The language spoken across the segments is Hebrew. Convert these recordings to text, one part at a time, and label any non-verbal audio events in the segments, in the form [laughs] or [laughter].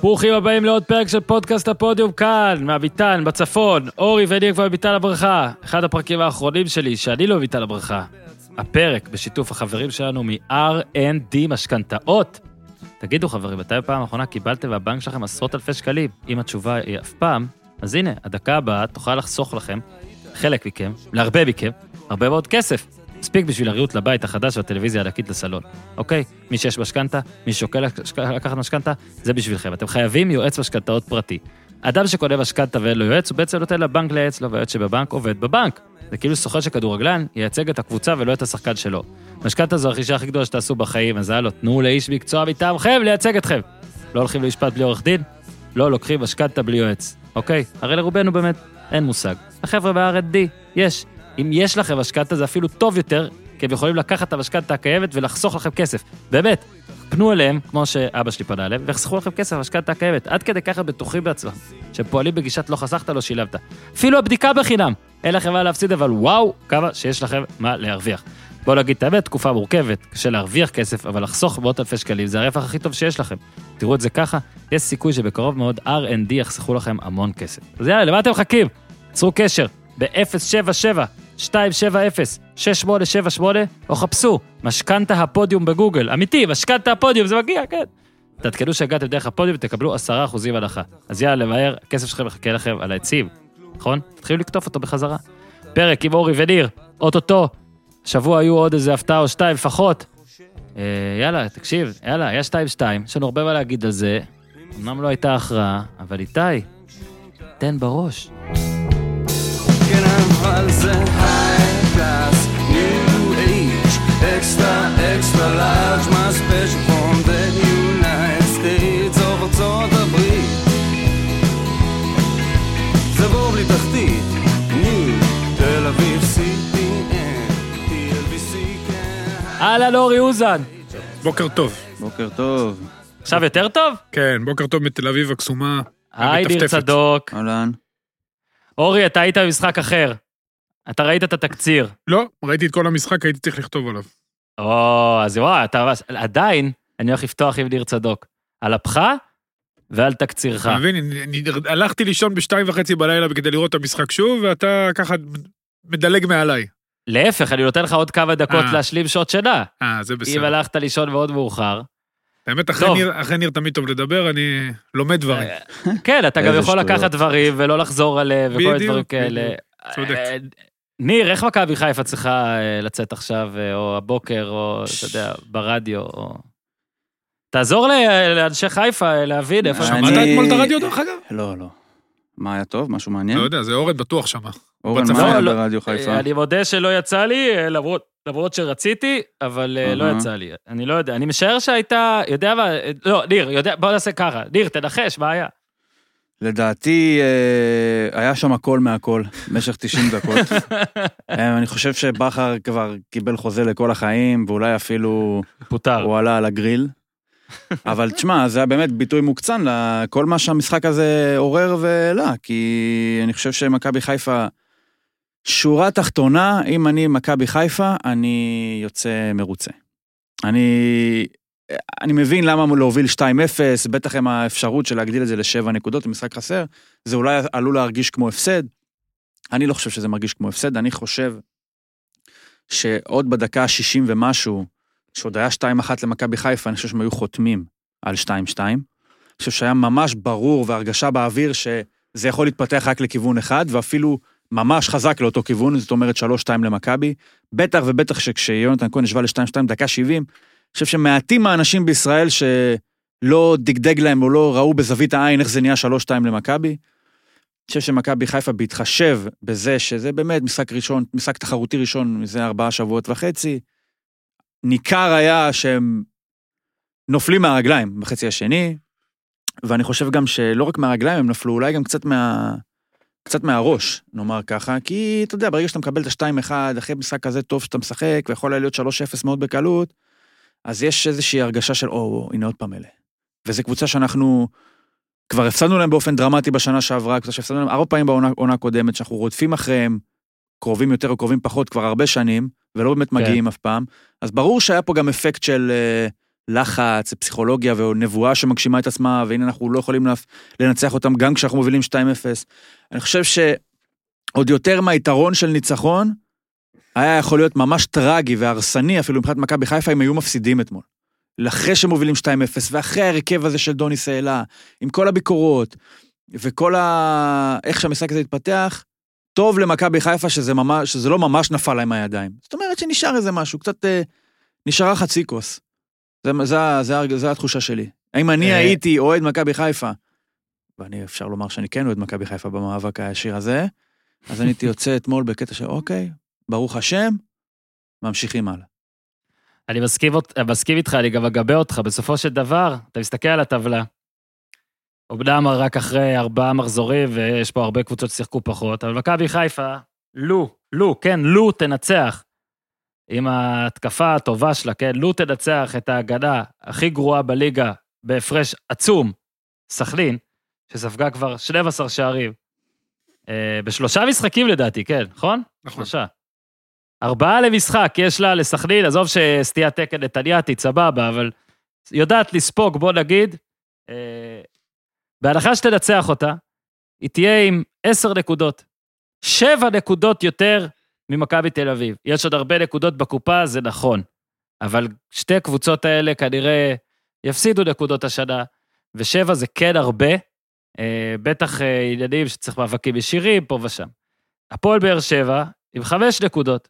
ברוכים הבאים לעוד פרק של פודקאסט הפודיום כאן, מהביתן, בצפון. אורי וניר כבר בביתן הברכה. אחד הפרקים האחרונים שלי, שאני לא בביתן הברכה. הפרק בשיתוף החברים שלנו מ-R&D משכנתאות. תגידו חברים, מתי בפעם האחרונה קיבלתם מהבנק שלכם עשרות אלפי שקלים? אם התשובה היא אף פעם, אז הנה, הדקה הבאה תוכל לחסוך לכם, חלק מכם, להרבה מכם, הרבה מאוד כסף. מספיק בשביל הריהוט לבית החדש והטלוויזיה הענקית לסלון. אוקיי? מי שיש משכנתה, מי ששוקל לקחת משכנתה, זה בשבילכם. אתם חייבים יועץ משכנתאות פרטי. אדם שקונה משכנתה ואין לו יועץ, הוא בעצם נותן לבנק לייעץ לו, והיועץ שבבנק עובד בבנק. זה כאילו סוכן של כדורגלן ייצג את הקבוצה ולא את השחקן שלו. משכנתה זו הרכישה הכי גדולה שתעשו בחיים, אז הלו, תנו לאיש מקצוע מטעמכם לייצג אתכם. לא הולכים למשפט בלי עורך דין? לא לוקחים משכנתה בלי יועץ. אוקיי? הרי לרובנו באמת אין מושג. החבר'ה ב-R&D, יש. אם יש לכם משכנתה זה אפילו טוב יותר, כי הם יכולים לקחת את המשכנתה הקיימת ולחסוך לכם כסף. באמת, פנו אליהם, כמו שאבא שלי פנה אליהם, ויחסכו לכם כסף במשכנתה הקיימת. עד כדי ככה בטוחים בעצמם, שהם פועלים בגישת לא חסכת, לא שילמת. אפילו הבדיקה בחינם, אין לכם מה להפסיד, אבל וואו, כמה שיש לכם מה להרוויח. בואו נגיד את האמת, תקופה מורכבת, קשה להרוויח כסף, אבל לחסוך מאות אלפי שקלים זה הרווח הכי טוב שיש לכם. תראו את זה ככה, יש סיכוי שבקרוב מאוד R&D יחסכו לכם המון כסף. אז יאללה, למה אתם מחכים? צרו קשר, ב-077 270-6878, או חפשו משכנתה הפודיום בגוגל. אמיתי, משכנתה הפודיום, זה מגיע, כן. תעדכנו שהגעתם דרך הפודיום ותקבלו 10% הנחה. אז יאללה, מהר, הכסף שלכם מחכה לכם על העצים, נכון? תתחילו לקטוף אותו בחזרה. פרק עם אורי וניר, אוטוטו. שבוע היו עוד איזה הפתעה או שתיים לפחות. אה, יאללה, תקשיב, יאללה, היה שתיים שתיים, יש לנו הרבה מה להגיד על זה. אמנם לא הייתה הכרעה, אבל איתי, תן בראש. כן אבל זה אקסטרה אקסטרה לארג', מה ספיישל פרום דה יונייט סטייטס או ארצות הברית. זה בור בלי תחתית, ניו, תל אביב, CPN, TLBC, כן. אהלן אורי אוזן. בוקר טוב. בוקר טוב. עכשיו יותר טוב? כן, בוקר טוב מתל אביב הקסומה. היי ניר המטפטפת. צדוק. אהלן. אורי, אתה היית במשחק אחר. אתה ראית את התקציר. לא, ראיתי את כל המשחק, הייתי צריך לכתוב עליו. או, אז וואי, אתה עדיין, אני הולך לפתוח עם ניר צדוק. על אפך ועל תקצירך. אתה מבין, אני- אני הלכתי לישון בשתיים וחצי בלילה כדי לראות את המשחק שוב, ואתה ככה מדלג מעליי. להפך, אני נותן לך עוד כמה דקות אה. להשלים שעות שינה. אה, זה אם בסדר. הלכת לישון מאוד מאוחר. האמת, אחרי. ניר- אחרי ניר תמיד טוב לדבר, אני לומד דברים. אה, כן, אתה גם יכול לקחת. דברים ולא לחזור עליהם וכל מיני דברים כאלה. צודק. ניר, איך מכבי חיפה צריכה אה, לצאת עכשיו, אה, או הבוקר, או אתה יודע, ברדיו, או... תעזור לאנשי חיפה אה, להבין איפה... שמעת אתמול את הרדיו דרך אגב? לא, לא. מה היה טוב? משהו מעניין? לא יודע, זה אורן בטוח שמה. אורן. מה היה לא, לא. ברדיו חיפה? אני מודה שלא יצא לי, למרות, למרות שרציתי, אבל לא. יצא לי. אני לא יודע, אני משער שהייתה, יודע מה, לא, ניר, יודע, בוא נעשה ככה. ניר, תנחש, מה היה? לדעתי, אה, היה שם הכל מהכל, במשך 90 דקות. [laughs] אה, אני חושב שבכר כבר קיבל חוזה לכל החיים, ואולי אפילו פוטר. הוא עלה על הגריל. אבל תשמע, זה היה באמת ביטוי מוקצן לכל מה שהמשחק הזה עורר והעלה, כי אני חושב שמכבי חיפה, שורה תחתונה, אם אני מכבי חיפה, אני יוצא מרוצה. אני, אני מבין למה להוביל 2-0, בטח עם האפשרות של להגדיל את זה לשבע נקודות במשחק חסר, זה אולי עלול להרגיש כמו הפסד. אני לא חושב שזה מרגיש כמו הפסד, אני חושב שעוד בדקה ה-60 ומשהו, שעוד היה 2-1 למכבי חיפה, אני חושב שהם היו חותמים על 2-2. אני חושב שהיה ממש ברור והרגשה באוויר שזה יכול להתפתח רק לכיוון אחד, ואפילו ממש חזק לאותו כיוון, זאת אומרת 3-2 למכבי. בטח ובטח שכשיונתן כהן השווה ל-2-2 דקה 70, אני חושב שמעטים האנשים בישראל שלא דגדג להם או לא ראו בזווית העין איך זה נהיה 3-2 למכבי. אני חושב שמכבי חיפה בהתחשב בזה שזה באמת משחק ראשון, משחק תחרותי ראשון מזה ארבעה שבועות וחצי, ניכר היה שהם נופלים מהרגליים בחצי השני, ואני חושב גם שלא רק מהרגליים הם נפלו, אולי גם קצת מה... קצת מהראש, נאמר ככה, כי אתה יודע, ברגע שאתה מקבל את ה-2-1, אחרי משחק כזה טוב שאתה משחק, ויכול היה להיות 3-0 מאוד בקלות, אז יש איזושהי הרגשה של, או, הנה עוד פעם אלה. וזו קבוצה שאנחנו כבר הפסדנו להם באופן דרמטי בשנה שעברה, קבוצה שהפסדנו להם ארבע פעמים בעונה הקודמת, שאנחנו רודפים אחריהם, קרובים יותר או קרובים פחות כבר הרבה שנים, ולא באמת כן. מגיעים אף פעם. אז ברור שהיה פה גם אפקט של אה, לחץ, פסיכולוגיה ונבואה שמגשימה את עצמה, והנה אנחנו לא יכולים לנצח אותם גם כשאנחנו מובילים 2-0. אני חושב שעוד יותר מהיתרון של ניצחון, היה יכול להיות ממש טרגי והרסני אפילו מבחינת מכבי חיפה אם היו מפסידים אתמול. אחרי שמובילים 2-0, ואחרי ההרכב הזה של דוניס העלה, עם כל הביקורות, וכל ה... איך שהמשחק הזה התפתח, טוב למכבי חיפה שזה, ממש, שזה לא ממש נפל להם מהידיים. זאת אומרת שנשאר איזה משהו, קצת אה, נשארה חצי כוס. זה, זה, זה, זה, זה התחושה שלי. אם אני אה. הייתי אוהד מכבי חיפה, ואני אפשר לומר שאני כן אוהד מכבי חיפה במאבק הישיר הזה, אז אני הייתי יוצא אתמול בקטע של אוקיי, ברוך השם, ממשיכים הלאה. אני מסכים, מסכים איתך, אני גם אגבה אותך. בסופו של דבר, אתה מסתכל על הטבלה. אמנם רק אחרי ארבעה מחזורים, ויש פה הרבה קבוצות ששיחקו פחות, אבל מכבי חיפה, לו, לו, כן, לו תנצח. עם ההתקפה הטובה שלה, כן, לו תנצח את ההגנה הכי גרועה בליגה בהפרש עצום, סכנין, שספגה כבר 12 שערים. אה, בשלושה משחקים לדעתי, כן, נכון? נכון. שלושה. ארבעה למשחק יש לה לסכנין, עזוב שסטיית תקן נתניאתית, סבבה, אבל יודעת לספוג, בוא נגיד, אה, בהנחה שתנצח אותה, היא תהיה עם עשר נקודות. שבע נקודות יותר ממכבי תל אביב. יש עוד הרבה נקודות בקופה, זה נכון. אבל שתי הקבוצות האלה כנראה יפסידו נקודות השנה, ושבע זה כן הרבה, אה, בטח אה, עניינים שצריך מאבקים ישירים פה ושם. הפועל באר שבע עם חמש נקודות.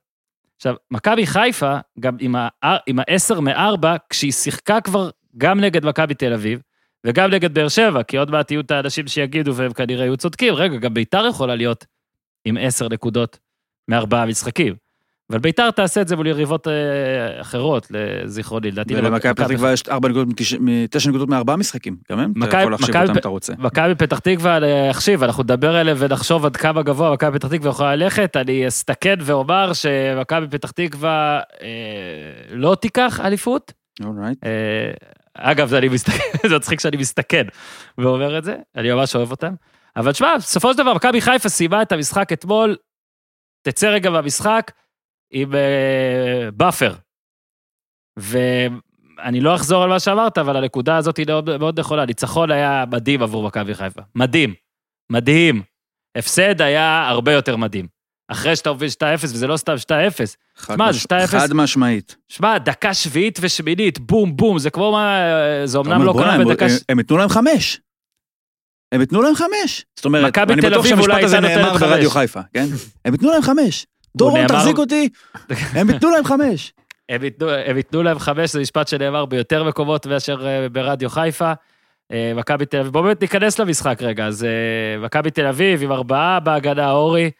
עכשיו, מכבי חיפה, גם עם, ה, עם העשר מארבע, כשהיא שיחקה כבר גם נגד מכבי תל אביב, וגם נגד באר שבע, כי עוד מעט יהיו את האנשים שיגידו, והם כנראה יהיו צודקים, רגע, גם ביתר יכולה להיות עם עשר נקודות מארבעה משחקים. אבל ביתר תעשה את זה מול יריבות אה, אחרות, לזיכרוני, לדעתי. ולמכבי פתח תקווה יש ארבע נקודות, מתש- מתשע נקודות מארבעה משחקים, גם הם? אתה יכול להחשיב אותם אם אתה רוצה. מכבי פתח תקווה, להחשיב, אנחנו נדבר עליהם ונחשוב עד כמה גבוה מכבי פתח תקווה יכולה ללכת, אני אסתכן ואומר שמכבי פתח תקווה אה, לא תיקח אליפות. אה, אגב, זה אני מסתכל, [laughs] זה מצחיק שאני מסתכל ואומר את זה, אני ממש אוהב אותם. אבל תשמע, בסופו של דבר, מכבי חיפה סיימה את המשחק אתמול, תצא רגע מהמשחק עם אה, באפר. ואני לא אחזור על מה שאמרת, אבל הנקודה הזאת היא מאוד, מאוד נכונה. ניצחון היה מדהים עבור מכבי חיפה. מדהים. מדהים. הפסד היה הרבה יותר מדהים. אחרי שאתה מוביל 2-0, וזה לא סתם 2-0. חד מה, מש- זה 2-0? חד משמעית. שמע, דקה שביעית ושמינית, בום, בום, זה כמו מה... זה אמנם לא קרה בדקה... הם- ש- הם ייתנו להם חמש. הם ייתנו להם חמש. זאת אומרת, אני בטוח שהמשפט הזה נאמר ברדיו. חיפה, כן? הם ייתנו להם חמש. דורון, נאמר- תחזיק אותי, הם [laughs] ייתנו להם חמש. הם ייתנו, הם ייתנו להם חמש, זה משפט שנאמר ביותר מקומות מאשר אה, ברדיו חיפה. אה, מכבי תל אביב, בואו באמת ניכנס למשחק רגע, אז אה, מכבי תל אביב עם ארבעה בהגנה, אורי,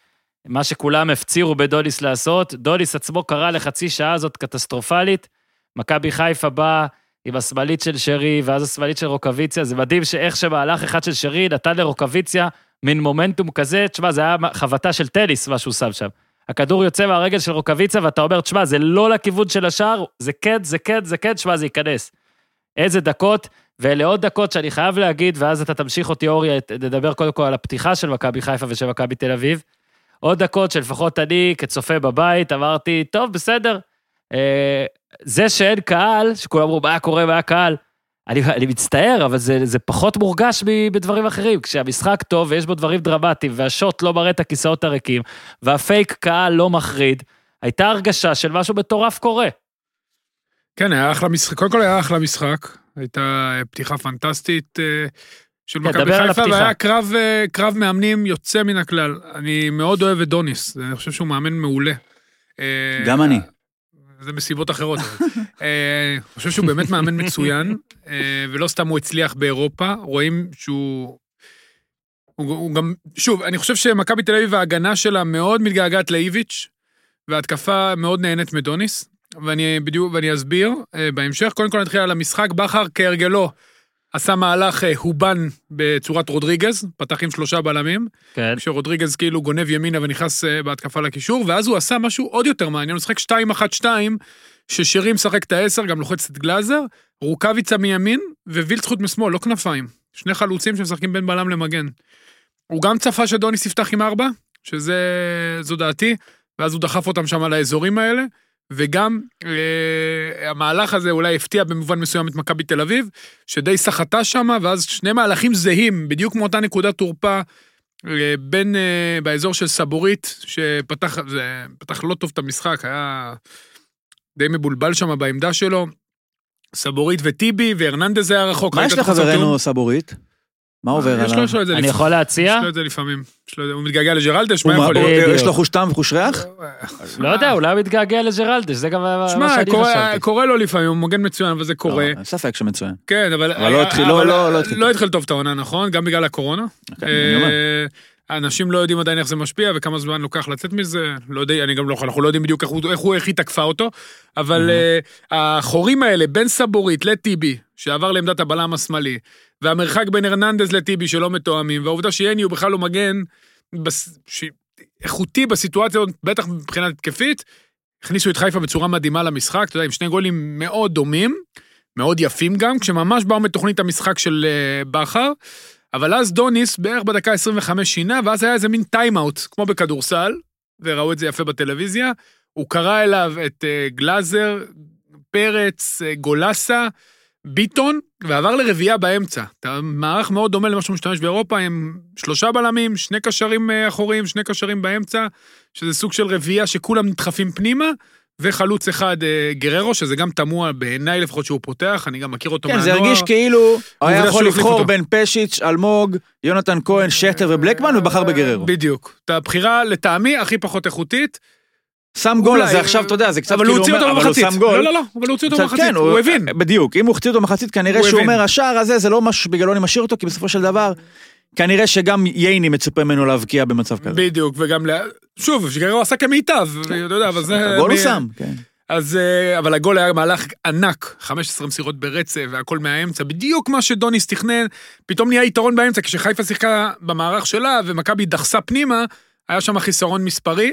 מה שכולם הפצירו בדוניס לעשות, דוניס עצמו קרא לחצי שעה הזאת קטסטרופלית, מכבי חיפה באה עם השמאלית של שרי, ואז השמאלית של רוקוויציה, זה מדהים שאיך שמהלך אחד של שרי נתן לרוקוויציה מין מומנטום כזה, תשמע, זה היה חבטה של טניס, מה שהוא שם שם. הכדור יוצא מהרגל של רוקוויציה, ואתה אומר, תשמע, זה לא לכיוון של השער, זה כן, זה כן, זה כן, תשמע, זה ייכנס. איזה דקות, ואלה עוד דקות שאני חייב להגיד, ואז אתה תמשיך אותי, אורי, נדבר קודם כל על הפתיחה של מכבי חיפה ושל מכבי תל אביב. עוד דקות שלפחות אני, כצופה בבית, אמרתי, טוב, בסדר. אה, זה שאין קהל, שכולם אמרו, מה קורה, מה קהל? אני, אני מצטער, אבל זה, זה פחות מורגש בדברים אחרים. כשהמשחק טוב ויש בו דברים דרמטיים, והשוט לא מראה את הכיסאות הריקים, והפייק קהל לא מחריד, הייתה הרגשה של משהו מטורף קורה. כן, היה אחלה משחק, קודם כל היה אחלה משחק, הייתה אה, פתיחה פנטסטית אה, של כן, מכבי חיפה. והיה קרב, אה, קרב מאמנים יוצא מן הכלל. אני מאוד אוהב את דוניס, אני חושב שהוא מאמן מעולה. גם אני. זה מסיבות אחרות. אה, אני חושב שהוא באמת מאמן מצוין, אה, ולא סתם הוא הצליח באירופה, רואים שהוא... הוא, הוא גם, שוב, אני חושב שמכבי תל אביב ההגנה שלה מאוד מתגעגעת לאיביץ', וההתקפה מאוד נהנית מדוניס, ואני בדיוק, ואני אסביר אה, בהמשך. קודם כל נתחיל על המשחק, בכר כהרגלו עשה מהלך אה, הובן בצורת רודריגז, פתח עם שלושה בלמים, כן. כשרודריגז כאילו גונב ימינה ונכנס אה, בהתקפה לקישור, ואז הוא עשה משהו עוד יותר מעניין, הוא משחק 2-1-2, ששירים משחק את העשר, גם לוחץ את גלאזר, רוקאביצה מימין ווילצחוט משמאל, לא כנפיים. שני חלוצים שמשחקים בין בלם למגן. הוא גם צפה שדוניס יפתח עם ארבע, שזה, זו דעתי, ואז הוא דחף אותם שם לאזורים האלה, וגם אה, המהלך הזה אולי הפתיע במובן מסוים את מכבי תל אביב, שדי סחטה שם, ואז שני מהלכים זהים, בדיוק מאותה נקודת תורפה, אה, בין, אה, באזור של סבורית, שפתח זה, פתח לא טוב את המשחק, היה די מבולבל שם בעמדה שלו. סבורית וטיבי, והרננדז היה רחוק. מה יש? לחברנו סבורית? מה עובר עליו? יש לו את זה אני לפעמים. יכול להציע? יש לו את זה לפעמים. הוא מתגעגע לג'רלדש, מה יכול להיות? בדיוק. יש לו חוש טעם וחוש ריח? לא יודע, אולי הוא מתגעגע לג'רלדש, זה גם מה שמע, שאני קורה- חשבתי. קורה לו לפעמים, הוא מגן מצוין, אבל זה קורה. לא, אין ספק שמצוין. כן, אבל... אבל לא התחיל- לא- לא- לא התחיל לא טוב. התחיל טוב את העונה, נכון? גם בגלל הקורונה. אני. אה, האנשים לא יודעים עדיין איך זה משפיע וכמה זמן לוקח לצאת מזה, לא יודע, אני גם לא, אנחנו לא יודעים בדיוק איך הוא, איך הוא, איך היא תקפה אותו, אבל uh, החורים האלה בין סבורית לטיבי, שעבר לעמדת הבלם השמאלי, והמרחק בין הרננדז לטיבי שלא מתואמים, והעובדה שיני הוא בכלל לא מגן ב, ש, איכותי בסיטואציה הזאת, בטח מבחינה התקפית, הכניסו את חיפה בצורה מדהימה למשחק, אתה יודע, עם שני גולים מאוד דומים, מאוד יפים גם, כשממש באו מתוכנית המשחק של uh, בכר. אבל אז דוניס בערך בדקה 25 שינה, ואז היה איזה מין טיימאוט, כמו בכדורסל, וראו את זה יפה בטלוויזיה. הוא קרא אליו את אה, גלאזר, פרץ, אה, גולסה, ביטון, ועבר לרביעייה באמצע. מערך מאוד דומה למה שהוא משתמש באירופה, עם שלושה בלמים, שני קשרים אה, אחוריים, שני קשרים באמצע, שזה סוג של רביעייה שכולם נדחפים פנימה, וחלוץ אחד אה, גררו, שזה גם תמוה בעיניי לפחות שהוא פותח, אני גם מכיר אותו כן, מהנוער. זה הרגיש כאילו היה יכול לבחור. בין פשיץ', אלמוג, יונתן כהן, שכטר ובלקמן, ובחר בגררו. בדיוק. את הבחירה, לטעמי, הכי פחות איכותית. שם גול, אז זה עכשיו, אתה יודע, זה קצת אבל כאילו הוא הוציא אומר, אותו אבל הוא במחצית. שם גול. לא, לא, לא, אבל הוא הוציא אותו במחצית, כן, הוא הבין. בדיוק, אם הוא החטיא אותו במחצית, כנראה הוא שהוא. אומר, השער הזה זה לא משהו שבגללו אני משאיר אותו, כי בסופו של דבר, כנראה שגם ייני מצופה ממנו להבקיע במצב כזה. בדיוק, וגם, שוב, שגררו עשה כמיטב, אתה יודע, אבל זה... הגול הוא שם, כן. אז, אה, אבל הגול היה מהלך ענק, 15 מסירות ברצף והכל מהאמצע, בדיוק מה שדוניס תכנן, פתאום נהיה יתרון באמצע, כשחיפה שיחקה במערך שלה ומכבי דחסה פנימה, היה שם חיסרון מספרי.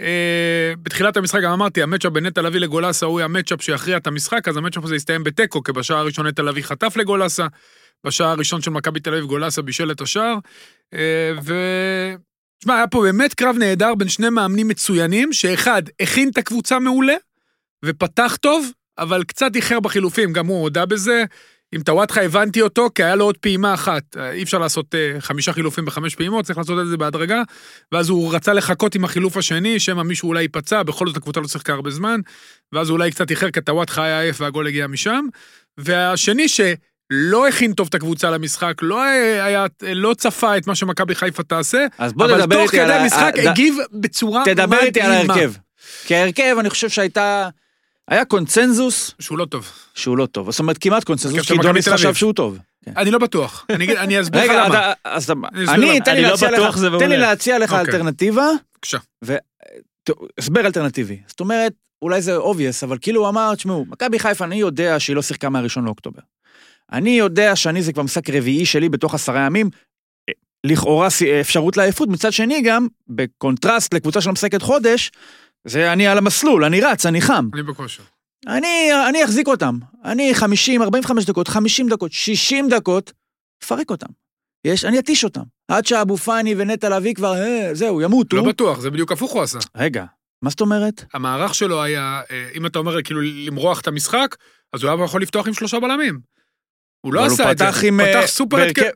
אה, בתחילת המשחק גם אמרתי, המצ'אפ בין נטע לביא לגולסה הוא המצ'אפ שיכריע את המשחק, אז המצ'אפ הזה הסתיים בתיקו, כי בשער הראשון נטע לביא חטף לגולסה, בשער הראשון של מכבי תל אביב גולסה בישל את השער, אה, ו... תשמע, היה פה באמת קרב נהדר בין שני מאמנים מצוינים, שאחד הכין את הקבוצה מעולה, ופתח טוב, אבל קצת איחר בחילופים, גם הוא הודה בזה. עם טוואטחה הבנתי אותו, כי היה לו עוד פעימה אחת. אי אפשר לעשות אה, חמישה חילופים בחמש פעימות, צריך לעשות את זה בהדרגה. ואז הוא רצה לחכות עם החילוף השני, שמא מישהו אולי ייפצע, בכל זאת הקבוצה לא שיחקה הרבה זמן. ואז הוא אולי קצת איחר, כי טוואטחה היה עייף והגול הגיע משם. והשני שלא הכין טוב את הקבוצה למשחק, לא, היה, לא צפה את מה שמכבי חיפה תעשה, אז בוא אבל תוך כדי המשחק ה- הגיב בצורה תדבר איתי על מדהימה. ההרכב. כי ההרכב, אני חושב שהייתה... היה קונצנזוס שהוא לא טוב. שהוא לא טוב. זאת אומרת, כמעט קונצנזוס, של כי דוניס. חשב שהוא טוב. כן. אני לא בטוח. [laughs] אני אסביר לך למה. אני. תן לי לא להציע לך, תן לי. להציע לך אוקיי. אלטרנטיבה. בבקשה. הסבר אלטרנטיבי. זאת אומרת, אולי זה obvious, אבל כאילו הוא אמר, תשמעו, מכבי חיפה, אני יודע שהיא לא שיחקה מהראשון לאוקטובר. אני יודע שאני זה כבר משחק רביעי שלי בתוך עשרה ימים, אה, לכאורה אפשרות לעייפות, מצד שני גם, בקונטרסט לקבוצה שלא משחקת חודש, זה אני על המסלול, אני רץ, אני חם. אני בכושר. אני, אני אחזיק אותם. אני 50, 45 דקות, 50 דקות, 60 דקות, אפרק אותם. יש, אני אתיש אותם. עד שאבו פאני ונטע לביא כבר, אה, זהו, ימותו. לא בטוח, זה בדיוק הפוך הוא עשה. רגע, מה זאת אומרת? המערך שלו היה, אה, אם אתה אומר כאילו למרוח את המשחק, אז הוא היה יכול לפתוח עם שלושה בלמים. הוא לא עשה הוא את זה. פתח עם... הוא אה, פתח סופר התקפי.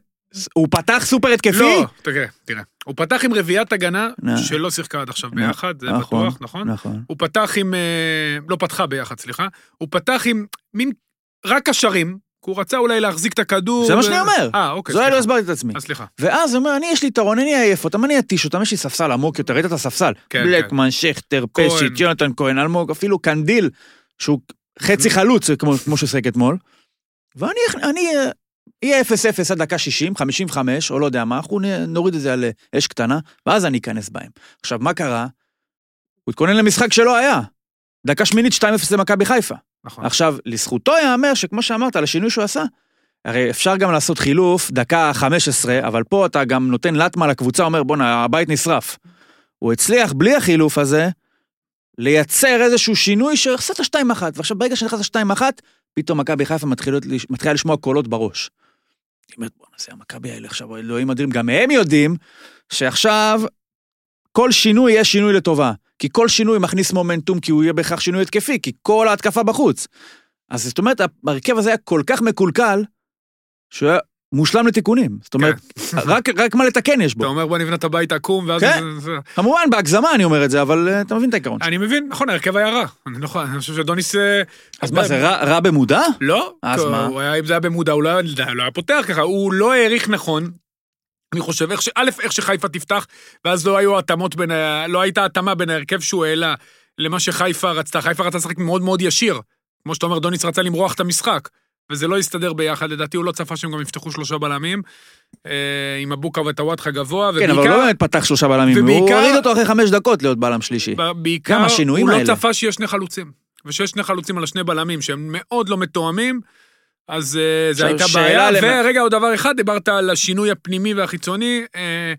הוא פתח סופר התקפי? לא, תראה, תראה. הוא פתח עם רביעיית הגנה. שלא שיחקה עד עכשיו ביחד, זה נכון, בטוח, נכון? נכון. הוא פתח עם... אה, לא פתחה ביחד, סליחה. הוא פתח עם מין רק קשרים, כי הוא רצה אולי להחזיק את הכדור. זה מה שאני אומר. אה, אוקיי, זו לא סליחה. הסברתי את עצמי. אז סליחה. ואז הוא אומר, אני יש לי יתרון, אני אעייף אותם, אני אתיש אותם, יש לי ספסל עמוק יותר, ראית את הספסל? כן, בלקמן, שכטר. פשיץ', יונתן כהן, אלמוג, אפילו קנדיל, שהוא חצי חלוץ, כמו ששיחק אתמול. ואני אני, יהיה 0-0 עד דקה 60, 55, או לא יודע מה, אנחנו נוריד את זה על אה, אש קטנה, ואז אני אכנס בהם. עכשיו, מה קרה? הוא התכונן למשחק שלא היה. דקה שמינית 2-0 למכבי חיפה. נכון. עכשיו, לזכותו ייאמר שכמו שאמרת, על השינוי שהוא עשה, הרי אפשר גם לעשות חילוף, דקה 15, אבל פה אתה גם נותן לטמה לקבוצה, אומר בואנה, הבית נשרף. הוא הצליח בלי החילוף הזה, לייצר איזשהו שינוי שעשה את השתיים אחת, ועכשיו ברגע שנכנס לשתיים אחת, פתאום מכבי חיפה מתחילה לשמוע קולות בראש. היא אומרת, בואנה, זה המכבי האלה עכשיו, אלוהים אדירים, גם הם יודעים שעכשיו כל שינוי יהיה שינוי לטובה. כי כל שינוי מכניס מומנטום, כי הוא יהיה בהכרח שינוי התקפי, כי כל ההתקפה בחוץ. אז זאת אומרת, ההרכב הזה היה כל כך מקולקל, שהוא היה מושלם לתיקונים. זאת אומרת, [laughs] רק, רק מה לתקן יש כן. אתה בו. אומר בוא נבנה את הבית עקום, ואז... כן. כמובן, בהגזמה אני אומר את זה, אבל אה, אתה מבין את העיקרון. אני מבין, נכון, ההרכב היה רע. אני לא יכול, אני חושב שדוניס... אה, אז מה, זה רע, רע במודע? לא, אז מה? אם זה היה במודע, הוא לא היה לא היה פותח ככה, הוא לא העריך נכון. אני חושב, איך ש... א', איך שחיפה תפתח, ואז לא היו התאמות בין ה... לא הייתה התאמה בין ההרכב שהוא העלה למה שחיפה רצתה. חיפה רצתה לשחק מאוד מאוד ישיר. כמו שאתה אומר, דוניס רצה למרוח את המשחק, וזה לא הסתדר ביחד, לדעתי הוא לא צפה שהם גם יפתחו שלושה בלמים, אה, עם אבוקה וטוואטחה גבוה, כן, אבל הוא לא באמת פתח שלושה בלמים, הוא ובעיקר- הוריד אותו אחרי חמש דקות להיות בלם שלישי. בעיקר, גם השינויים הוא לא האלה. צפה שיש שני חלוצים. ושיש שני חלוצים על השני בלמים שהם מאוד לא מתואמים, אז אה, עכשיו, הייתה בעיה. למה- ורגע, עוד דבר אחד, דיברת על השינוי הפנימי והחיצוני, אה,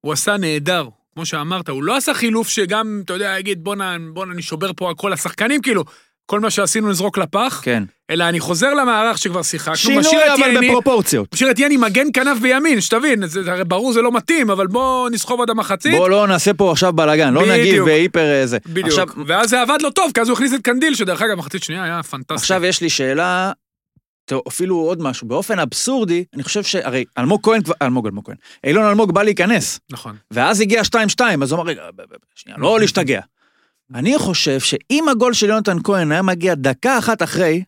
הוא עשה נהדר. כמו שאמרת, הוא לא עשה חילוף שגם, אתה יודע, יגיד, בואנה, בואנה, אני שובר פה הכל השחקנים, כאילו, כל מה שעשינו נזרוק לפח, כן. אלא אני חוזר למערך שכבר שיחקנו, שינוי אבל ייני, בפרופורציות. משאיר את יני מגן כנף בימין, שתבין, זה, הרי ברור זה לא מתאים, אבל בוא נסחוב עד המחצית. בוא לא נעשה פה עכשיו בלאגן, לא נגיב. בהיפר אה, זה. בדיוק. עכשיו, ואז זה עבד לו טוב, כי אז הוא הכניס את קנדיל, שדרך אגב, מחצית שנייה היה פנטסטי. עכשיו יש לי שאלה, אפילו עוד משהו, באופן אבסורדי, אני חושב שהרי אלמוג כהן, כבר- אלמוג, אלמוג כהן, אילון אלמוג בא להיכנס, נכון. ואז הגיע 2-2, אז הוא אמר, רגע, שנייה, לא [laughs] להשתגע. אני חושב שאם הגול של יונתן כהן היה מגיע דקה אחת אחרי,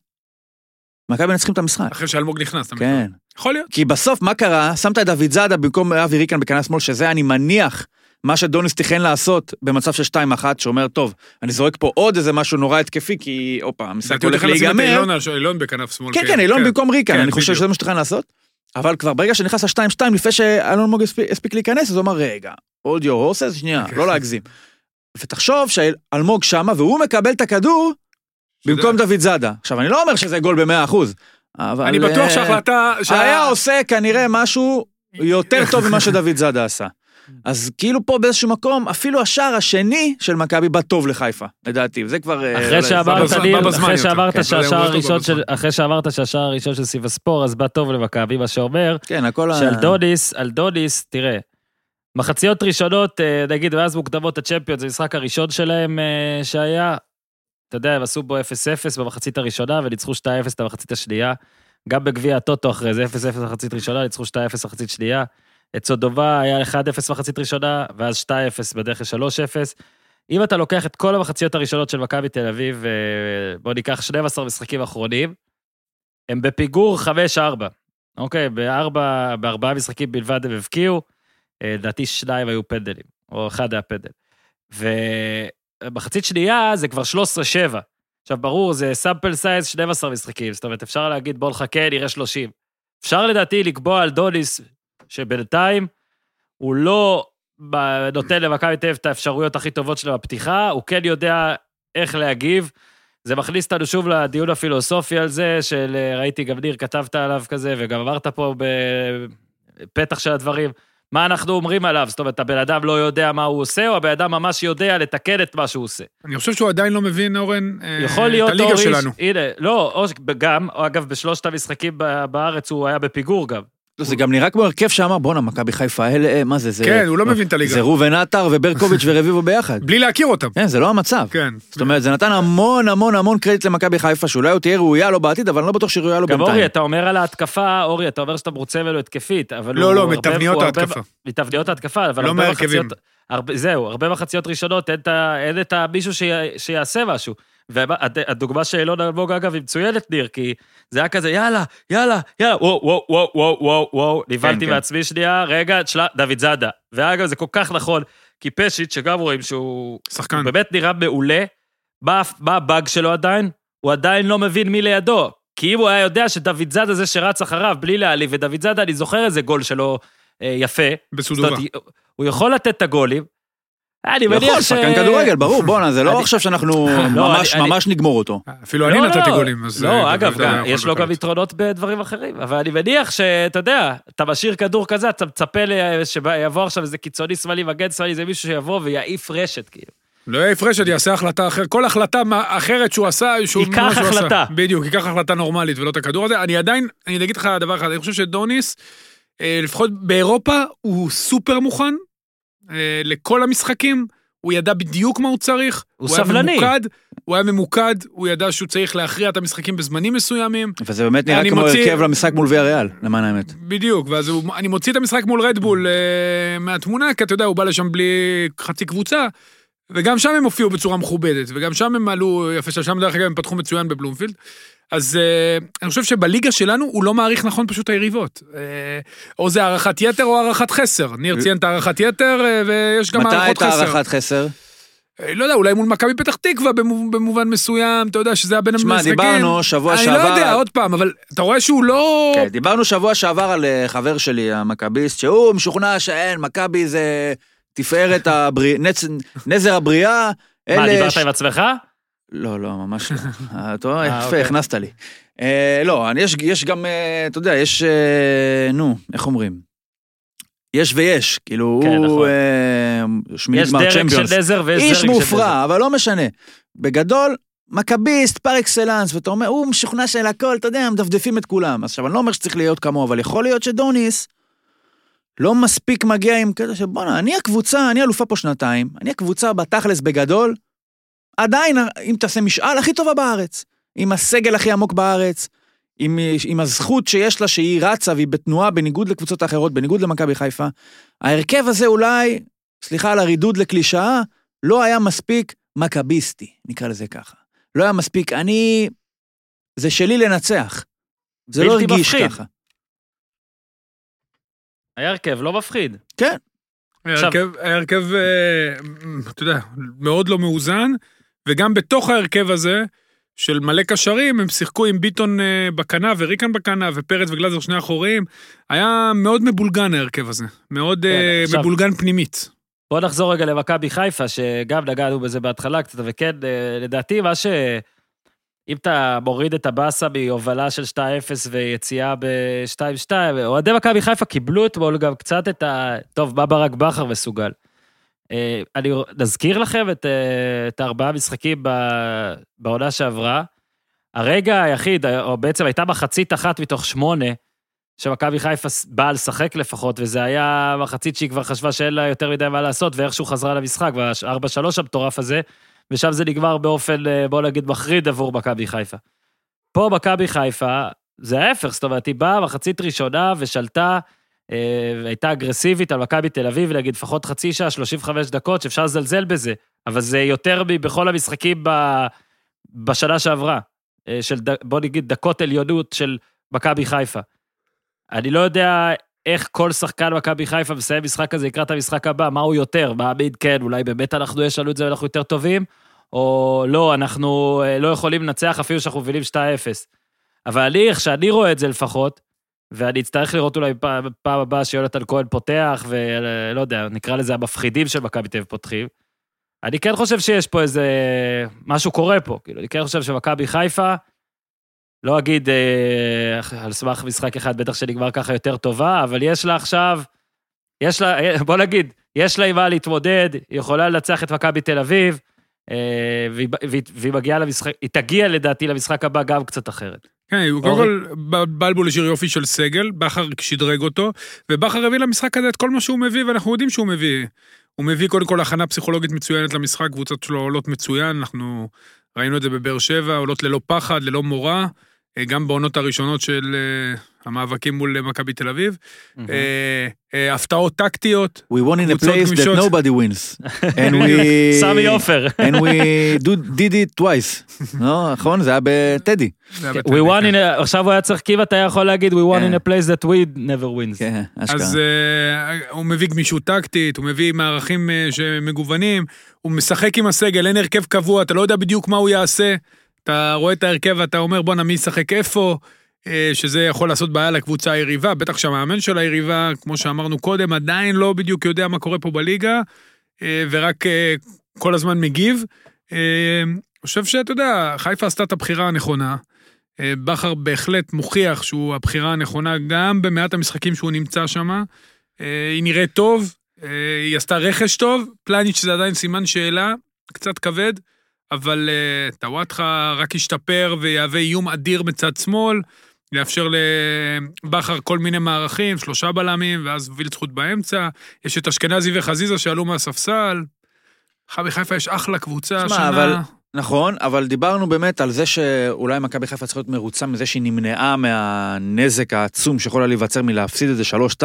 מכבי מנצחים את המשחק. אחרי שאלמוג נכנס. כן. יכול להיות. כי בסוף, מה קרה? שמת את דוד זאדה במקום אבי ריקן בכנף שמאל, שזה אני מניח מה שדוניס תכנן לעשות במצב של 2-1, שאומר, טוב, אני זורק פה עוד איזה משהו נורא התקפי, כי הופה, המשחק הולך להיגמר. אילון בכנף שמאל. כן, כן, אילון במקום ריקן, כן, אני חושב. שזה מה שתכנן לעשות. אבל כבר ברגע שנכנס ה-2-2, לפני שאלון מוג הספיק- להיכנס, אז הוא אמר, רגע, hold your horses, שנייה, כן. לא להגזים. ותחשוב שאלמוג שמה, והוא מקבל את הכדור במקום דוד זאדה. עכשיו, אני לא אומר שזה גול ב-100%, אבל... אני בטוח אה, שההחלטה... שה- היה עושה כנראה משהו יותר [laughs] טוב ממה שדוד זאדה עשה. אז כאילו פה באיזשהו מקום, אפילו השער השני של מכבי בא טוב לחיפה, לדעתי, וזה כבר... אחרי שעברת, ניר, אחרי שעברת שהשער הראשון. של, אחרי שעברת שהשער הראשון של סיב הספור, אז בא טוב למכבי, מה שאומר כן, הכל... שעל דוניס, על דוניס, תראה, מחציות ראשונות, אה, נגיד, ואז מוקדמות הצ'מפיון, זה המשחק הראשון שלהם אה, שהיה. אתה יודע, הם עשו בו 0-0 במחצית הראשונה וניצחו 2-0 את המחצית השנייה. גם בגביע הטוטו אחרי זה 0-0 מחצית ראשונה, ניצחו 2-0 מחצית שנייה. את סודובה היה 1-0 מחצית ראשונה, ואז 2-0 בדרך ל-3-0. אם אתה לוקח את כל המחציות הראשונות של מכבי תל אביב, אה, בוא ניקח 12 משחקים אחרונים, הם בפיגור 5-4. אוקיי, בארבע, בארבעה משחקים בלבד הם הבקיעו, אה, לדעתי שניים היו פנדלים, או אחד היה פנדל. ובמחצית שנייה זה כבר 13-7. עכשיו, ברור, זה sample size 12 משחקים, זאת אומרת, אפשר להגיד, בוא נחכה, נראה 30. אפשר לדעתי לקבוע על דוניס, שבינתיים הוא לא נותן למכבי תל אביב את האפשרויות הכי טובות שלו בפתיחה, הוא כן יודע איך להגיב. זה מכניס אותנו שוב לדיון הפילוסופי על זה, של ראיתי גם ניר כתבת עליו כזה, וגם אמרת פה בפתח של הדברים, מה אנחנו אומרים עליו? זאת אומרת, הבן אדם לא יודע מה הוא עושה, או הבן אדם ממש יודע לתקן את מה שהוא עושה. אני חושב שהוא עדיין לא מבין, אורן, אה, יכול להיות את הליגה אורי, שלנו. הנה, לא, או גם, או אגב, בשלושת המשחקים בארץ הוא היה בפיגור גם. לא, זה גם נראה כמו הרכב שאמר, בואנה, מכבי חיפה האלה, אה, מה זה, זה... כן, הוא לא מבין את הליגה. זה ראובן עטר וברקוביץ' [laughs] ורביבו ביחד. בלי להכיר אותם. כן, זה לא המצב. כן. זאת אומרת, זה נתן המון המון המון קרדיט למכבי חיפה, שאולי עוד תהיה ראויה לו בעתיד, אבל אני לא בטוח שהיא ראויה לו גם בינתיים. אורי, אתה אומר על ההתקפה, אורי, אתה אומר שאתה מרוצה ממנו התקפית, אבל לא, הוא... לא, מתבניות הוא ההתקפה. מתבניות ההתקפה, אבל לא הרבה מהרכבים. זהו, הרבה מחציות ראשונות, אין את ה- אין את ה- מישהו שי- שיעשה משהו. והדוגמה של אילון אלמוג, אגב, היא מצוינת, ניר, כי זה היה כזה, יאללה, יאללה, יאללה, וואו, וואו, וואו, וואו, וואו, וואו, נבהלתי כן. מעצמי שנייה, רגע, תשלה, דוד זאדה. ואגב, זה כל כך נכון, כי פשיץ', שגם רואים שהוא שחקן. הוא באמת נראה מעולה, מה מה הבאג שלו עדיין? הוא עדיין לא מבין מי לידו. כי אם הוא היה יודע שדוד זאדה זה שרץ אחריו, בלי להעליב, ודוד זאדה, אני זוכר איזה גול שלו אה, יפה. בסודובה. הוא יכול לתת את הגולים. אני יכול, מניח ש... שחקן כדורגל, ברור, [laughs] בואנה, זה לא עכשיו שאנחנו לא, ממש ממש נגמור אותו. אפילו אני לא, נתתי לא, גולים. אז, אה, לא, אגב, דוד גם, יכול יש לו גם. יתרונות בדברים אחרים, אבל אני מניח שאתה יודע, אתה משאיר כדור כזה, אתה מצפה שיבוא עכשיו איזה קיצוני שמאלי, מגן שמאלי, זה מישהו שיבוא ויעיף רשת, כאילו. לא יהיה הפרשת, יעשה החלטה אחרת. כל החלטה אחרת שהוא עשה, שהוא... ייקח עשה. החלטה. בדיוק, ייקח החלטה נורמלית ולא את הכדור הזה. אני עדיין, אני אגיד לך דבר אחד, אני חושב שדוניס, אה, לפחות באירופה, הוא סופר מוכן אה, לכל המשחקים. הוא ידע בדיוק מה הוא צריך. הוא היה סבלני. ממוקד, הוא היה ממוקד, הוא ידע שהוא צריך להכריע את המשחקים בזמנים מסוימים. וזה באמת נראה כמו מוציא- הרכב למשחק מול ויה ריאל, למען האמת. בדיוק, ואז הוא, אני מוציא את המשחק מול רדבול אה, מהתמונה, כי אתה יודע, הוא בא לשם בלי חצי קבוצה, וגם שם הם הופיעו בצורה מכובדת, וגם שם הם עלו יפה, שם דרך אגב הם פתחו מצוין בבלומפילד. אז אה, אני חושב שבליגה שלנו הוא לא מעריך נכון פשוט היריבות. אה, או זה הערכת יתר או הערכת חסר. ניר ציין את הערכת יתר, אה, ויש גם מתי הערכות הייתה חסר. הערכת חסר? לא יודע, אולי מול מכבי פתח תקווה במו- במובן מסוים, אתה יודע שזה היה בין שמע, המשחקים. דיברנו שבוע אני שעבר... לא יודע, עוד פעם, אבל אתה רואה שהוא לא... כן, דיברנו שבוע שעבר על חבר שלי, המכביסט, שהוא משוכנע שאין, מכבי זה תפארת הבריאה, נזר הבריאה. מה, דיברת ש- עם עצמך? לא, לא, ממש לא. [laughs] אה, אתה רואה, אה, יפה, אוקיי. הכנסת לי. אה, לא, יש- גם, אתה יודע, יש, נו, איך אומרים? יש ויש, כאילו, כן, נכון. הוא אה, שמינית יש דרג צ'מפיונס. של נזר ויש דרג איש של נזר. מופרע, אבל לא משנה. בגדול, מכביסט פר אקסלנס, ואתה אומר, הוא משוכנע של הכל, אתה יודע, מדפדפים את כולם. עכשיו, אני לא אומר שצריך להיות כמוהו, אבל יכול להיות שדוניס לא מספיק מגיע עם כזה של בואנה, אני הקבוצה, אני אלופה פה שנתיים, אני הקבוצה בתכלס בגדול, עדיין, אם תעשה משאל, הכי טובה בארץ. עם הסגל הכי עמוק בארץ, עם, עם הזכות שיש לה שהיא רצה והיא בתנועה בניגוד לקבוצות האחרות, בניגוד למכבי חיפה. ההרכב הזה אולי, סליחה על הרידוד לקלישאה, לא היה מספיק מכביסטי, נקרא לזה ככה. לא היה מספיק, אני... זה שלי לנצח. זה לא הרגיש מפחיד. ככה. היה הרכב לא מפחיד. כן, ההרכב, ההרכב, אה, אתה יודע, מאוד לא מאוזן, וגם בתוך ההרכב הזה, של מלא קשרים, הם שיחקו עם ביטון אה, בכנף וריקן בכנף ופרץ וגלאזר שני אחוריים. היה מאוד מבולגן ההרכב הזה, מאוד אה, עכשיו- מבולגן פנימית. בוא נחזור רגע למכבי חיפה, שגם נגענו בזה בהתחלה קצת, וכן, אה, לדעתי, מה ש... אם אתה מוריד את הבאסה מהובלה של 2-0 ויציאה ב-2-2, אוהדי מכבי חיפה קיבלו אתמול גם קצת את ה... טוב, מה ברק בכר מסוגל. אה, אני נזכיר לכם את, אה, את הארבעה משחקים ב- בעונה שעברה. הרגע היחיד, או בעצם הייתה מחצית אחת מתוך שמונה, שמכבי חיפה באה לשחק לפחות, וזה היה מחצית שהיא כבר חשבה שאין לה יותר מדי מה לעשות, ואיכשהו חזרה למשחק, ב-4-3 המטורף הזה, ושם זה נגמר באופן, אה, בוא נגיד, מחריד עבור מכבי חיפה. פה מכבי חיפה, זה ההפך, זאת אומרת, היא באה מחצית ראשונה ושלטה, אה, והייתה אגרסיבית על מכבי תל אביב, נגיד לפחות חצי שעה, 35 דקות, שאפשר לזלזל בזה, אבל זה יותר מבכל המשחקים ב, בשנה שעברה, אה, של, ד, בוא נגיד, דקות עליונות של מכבי חיפה. אני לא יודע איך כל שחקן מכבי חיפה מסיים משחק כזה לקראת המשחק הבא, מה הוא יותר, מעמיד כן, אולי באמת אנחנו, יש לנו את זה ואנחנו יותר טובים, או לא, אנחנו אה, לא יכולים לנצח אפילו שאנחנו מובילים 2-0. אבל אני, איך שאני רואה את זה לפחות, ואני אצטרך לראות אולי פעם, פעם הבאה שיונתן כהן פותח, ולא יודע, נקרא לזה המפחידים של מכבי תל אביב פותחים. אני כן חושב שיש פה איזה... משהו קורה פה. כאילו, אני כן חושב שמכבי חיפה, לא אגיד אה, על סמך משחק אחד, בטח שנגמר ככה יותר טובה, אבל יש לה עכשיו, יש לה, אה, בוא נגיד, יש לה עם מה להתמודד, היא יכולה לנצח את מכבי תל אביב, והיא, והיא, והיא מגיעה למשחק, היא תגיע לדעתי למשחק הבא גם קצת אחרת. כן, הוא קודם כל, בלבול השאיר יופי של סגל, בכר שדרג אותו, ובכר הביא למשחק הזה את כל מה שהוא מביא, ואנחנו יודעים שהוא מביא. הוא מביא קודם כל הכנה פסיכולוגית מצוינת למשחק, קבוצות שלו עולות מצוין, אנחנו ראינו את זה בבאר שבע, עולות ללא פחד, ללא מורא, אה, גם בעונות הראשונות של אה, המאבקים מול אה, מכבי תל אביב. אה, אה, הפתעות טקטיות, We won in a place that nobody wins. [laughs] And we... סמי עופר. [laughs] And we did it twice. [laughs] לא, נכון? זה היה בטדי. We won כן. in a, עכשיו הוא היה צריך, כי אתה יכול להגיד, we won כן. in a place that we never wins. כן, אשכרה. אז אה, הוא מביא גמישות טקטית, הוא מביא מערכים אה, שמגוונים, הוא משחק עם הסגל, אין הרכב קבוע, אתה לא יודע בדיוק מה הוא יעשה. אתה רואה את ההרכב ואתה אומר, בואנה, מי ישחק איפה? אה, שזה יכול לעשות בעיה לקבוצה היריבה, בטח שהמאמן של היריבה, כמו שאמרנו קודם, עדיין לא בדיוק יודע מה קורה פה בליגה, אה, ורק אה, כל הזמן מגיב. אני חושב שאתה יודע, חיפה עשתה את הבחירה הנכונה. בכר בהחלט מוכיח שהוא הבחירה הנכונה גם במעט המשחקים שהוא נמצא שם. היא נראית טוב, היא עשתה רכש טוב, פלניץ' זה עדיין סימן שאלה, קצת כבד, אבל אה, טוואטחה רק ישתפר ויהווה איום אדיר בצד שמאל, יאפשר לבכר כל מיני מערכים, שלושה בלמים, ואז וילצחוט באמצע. יש את אשכנזי וחזיזה שעלו מהספסל. מכבי חיפה יש אחלה קבוצה שמע, השנה. אבל- נכון, אבל דיברנו באמת על זה שאולי מכבי חיפה צריכה להיות מרוצה מזה שהיא נמנעה מהנזק העצום שיכול היה להיווצר מלהפסיד את זה 3-2,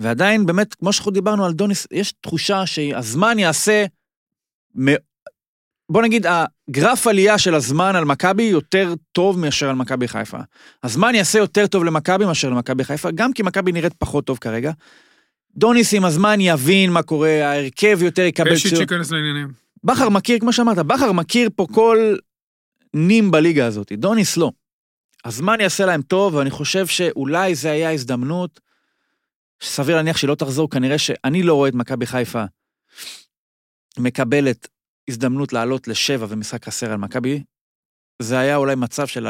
ועדיין באמת, כמו שאנחנו דיברנו על דוניס, יש תחושה שהזמן יעשה, בוא נגיד, הגרף עלייה של הזמן על מכבי יותר טוב מאשר על מכבי חיפה. הזמן יעשה יותר טוב למכבי מאשר למכבי חיפה, גם כי מכבי נראית פחות טוב כרגע. דוניס עם הזמן יבין מה קורה, ההרכב יותר יקבל פשיץ'. ייכנס לעניינים. בכר מכיר, כמו שאמרת, בכר מכיר פה כל נים בליגה הזאת, דוניס לא. הזמן יעשה להם טוב, ואני חושב שאולי זה היה הזדמנות, סביר להניח שהיא לא תחזור, כנראה שאני לא רואה את מכבי חיפה מקבלת הזדמנות לעלות לשבע ומשחק חסר על מכבי. זה היה אולי מצב של,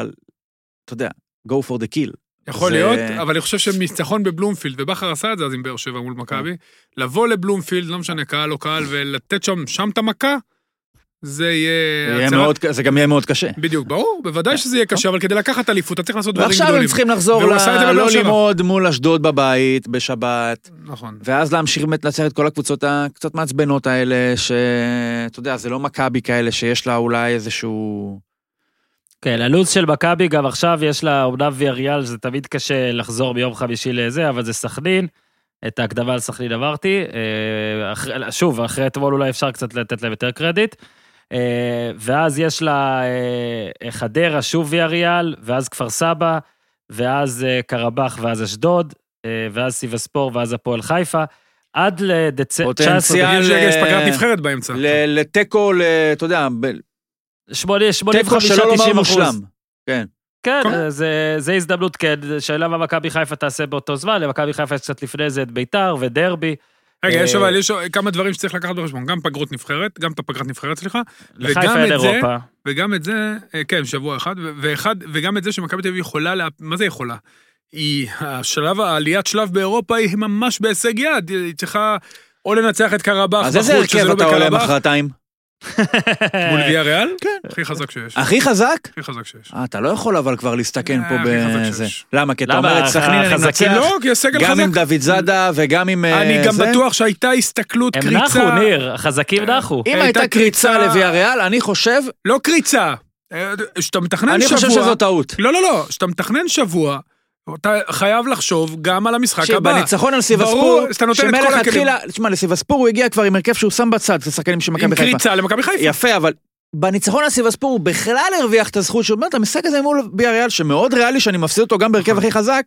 אתה יודע, go for the kill. יכול זה- להיות, אבל אני חושב שניצחון בבלומפילד, ובכר עשה את זה אז עם באר שבע מול מכבי, לבוא לבלומפילד, לא משנה, קהל או קהל, ולתת שם, שם את המכה, זה יהיה... יהיה הצהרה- מאוד, זה גם יהיה מאוד קשה. בדיוק, ברור, בוודאי שזה יהיה קשה, אבל כדי לקחת אליפות, אתה צריך לעשות דברים ועכשיו גדולים. הם צריכים לחזור ל... לא. ללמוד מול אשדוד בבית, בשבת. נכון. ואז להמשיך באמת לנצח את כל הקבוצות הקצת מעצבנות האלה, שאתה יודע, זה לא מכבי כאלה שיש לה אולי איזשהו... כן, הלו"ז של מכבי גם עכשיו יש לה אומנם ויאריאל, זה תמיד קשה לחזור ביום חמישי לזה, אבל זה סכנין. את ההקדמה על סכנין עברתי. אה, אחרי- שוב, אחרי אתמול אולי אפשר קצת לתת להם יותר קרדיט. אה, ואז יש לה אה, חדרה, שוב ויאריאל, ואז כפר סבא, ואז אה, קרבח, ואז אשדוד, ואז סיבספור, ואז הפועל חיפה. עד לדצמבר, פוטנציאל- שיש פגרת נבחרת באמצע. ל- לתיקו, ל- אתה יודע, ב- 85-90 תיקו שלא לומר אחוז. מושלם. כן. כן, זה, זה הזדמנות, כן, שאלה מה מכבי חיפה תעשה באותו זמן, למכבי חיפה יש קצת לפני זה את ביתר ודרבי. רגע, יש אה, אבל יש כמה דברים שצריך לקחת בחשבון, גם פגרות נבחרת, גם את הפגרת נבחרת, סליחה, וגם את זה-. וגם את זה, כן, שבוע אחד, ואחד, וגם את זה שמכבי תל אביב יכולה, לה- מה זה יכולה? היא, השלב, העליית שלב באירופה היא ממש בהישג יד, היא צריכה או לנצח את קרבח אז איזה בחוץ, שזה הרכב לא אתה עולה בקרבח, מחרתיים? מול [laughs] ויה ריאל? כן. הכי חזק שיש, הכי חזק? הכי חזק שיש. אה, אתה לא יכול אבל כבר להסתכן אה, פה חזק בזה. למה? כי אתה? אומר את סכנין אני מנצח, לא, כי הסגל גם עם חזק. דוד זאדה וגם עם אה, אני גם. בטוח שהייתה הסתכלות, הם קריצה, נחו, ניר, החזקים נחו. אם הייתה קריצה קריצה- לוויה ריאל, אני חושב, לא קריצה, שאתה מתכנן אני שבוע, חושב שזו טעות. לא, לא, לא, כשאתה מתכנן שבוע, אתה חייב לחשוב גם על המשחק הבא. בניצחון על סיבספור. שמלכתחילה, תשמע, לסיבספור הוא הגיע כבר עם הרכב שהוא שם בצד, את השחקנים של עם מכבי חיפה. קריצה למכבי חיפה. יפה, אבל בניצחון על סיבספור הוא בכלל הרוויח את הזכות שהוא אומר, את המשחק הזה מול ביאריאל, שמאוד ריאלי שאני מפסיד אותו גם בהרכב הכי חזק,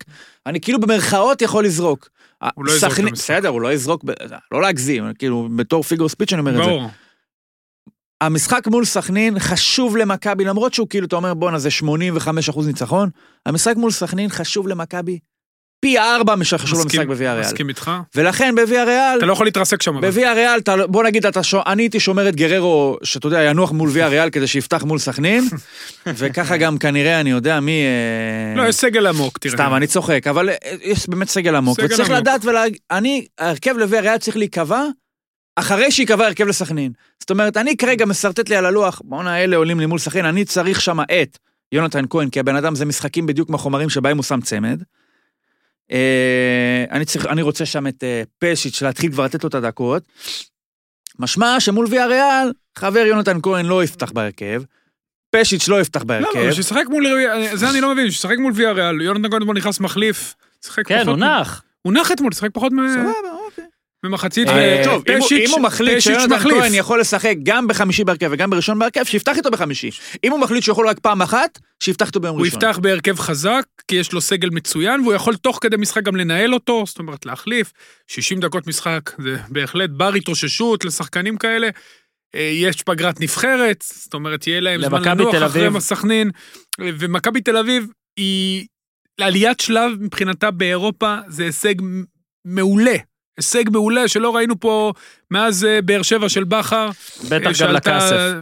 אני כאילו במרכאות יכול לזרוק. הוא לא יזרוק. בסדר, הוא לא יזרוק, לא להגזים, כאילו, בתור פיגור ספיץ' אני אומר את זה. המשחק מול סכנין חשוב למכבי, למרות שהוא כאילו, אתה אומר, בואנה, זה 85% ניצחון, המשחק מול סכנין חשוב למכבי פי ארבע מאשר חשוב מסכים- למשחק בוויה ריאל. מסכים איתך. ולכן בוויה ריאל, אתה לא יכול להתרסק שם. בוויה ריאל, אתה- בוא נגיד, אתה אני הייתי שומר את גררו, שאתה יודע, ינוח מול ויה ריאל כדי שיפתח מול סכנין, [laughs] וככה גם כנראה, אני יודע מי... אה, לא, יש סגל עמוק, תראה. סתם, אני צוחק, אבל אה, יש באמת סגל עמוק, סגל וצריך עמוק. לדעת ולהגיד, אני, ההרכב לוויה ריאל צריך להיקבע אחרי שייקבע הרכב לסכנין. זאת אומרת, אני כרגע משרטט לי על הלוח, בואנה, אלה עולים לי מול סכנין, אני צריך שם את יונתן כהן, כי הבן אדם זה משחקים בדיוק מהחומרים שבהם הוא שם צמד. אה, אני צריך, אני רוצה שם את אה, פשיץ' להתחיל כבר לתת לו את הדקות. משמע שמול ויה ריאל, חבר יונתן כהן לא יפתח בהרכב, פשיץ' לא יפתח לא, בהרכב. לא, שישחק מול... זה אני לא מבין, שישחק מול ויה ריאל. יונתן כהן נכנס מחליף. שיחק כן, פחות הוא מ- נח. הוא נח אתמול, שיחק פחות מ- סבבה, ממחצית. אה, טוב, אם הוא- הוא מחליט שיונתן. כהן יכול לשחק גם בחמישי בהרכב וגם בראשון בהרכב, שיפתח איתו בחמישי. אם הוא מחליט שהוא יכול רק פעם אחת, שיפתח איתו ביום הוא ראשון. יפתח בהרכב חזק, כי יש לו סגל מצוין, והוא יכול תוך כדי משחק גם לנהל אותו, זאת אומרת להחליף. 60 דקות משחק, זה בהחלט בר התאוששות לשחקנים כאלה. אה, יש פגרת נבחרת, זאת אומרת, יהיה להם זמן לנוח אחרי אביב. סכנין. ומכבי תל אביב היא... עליית שלב מבחינתה באירופה זה הישג מעולה. הישג מעולה שלא ראינו פה מאז אה, באר שבע של בכר. בטח גם שעלתה- לכסף.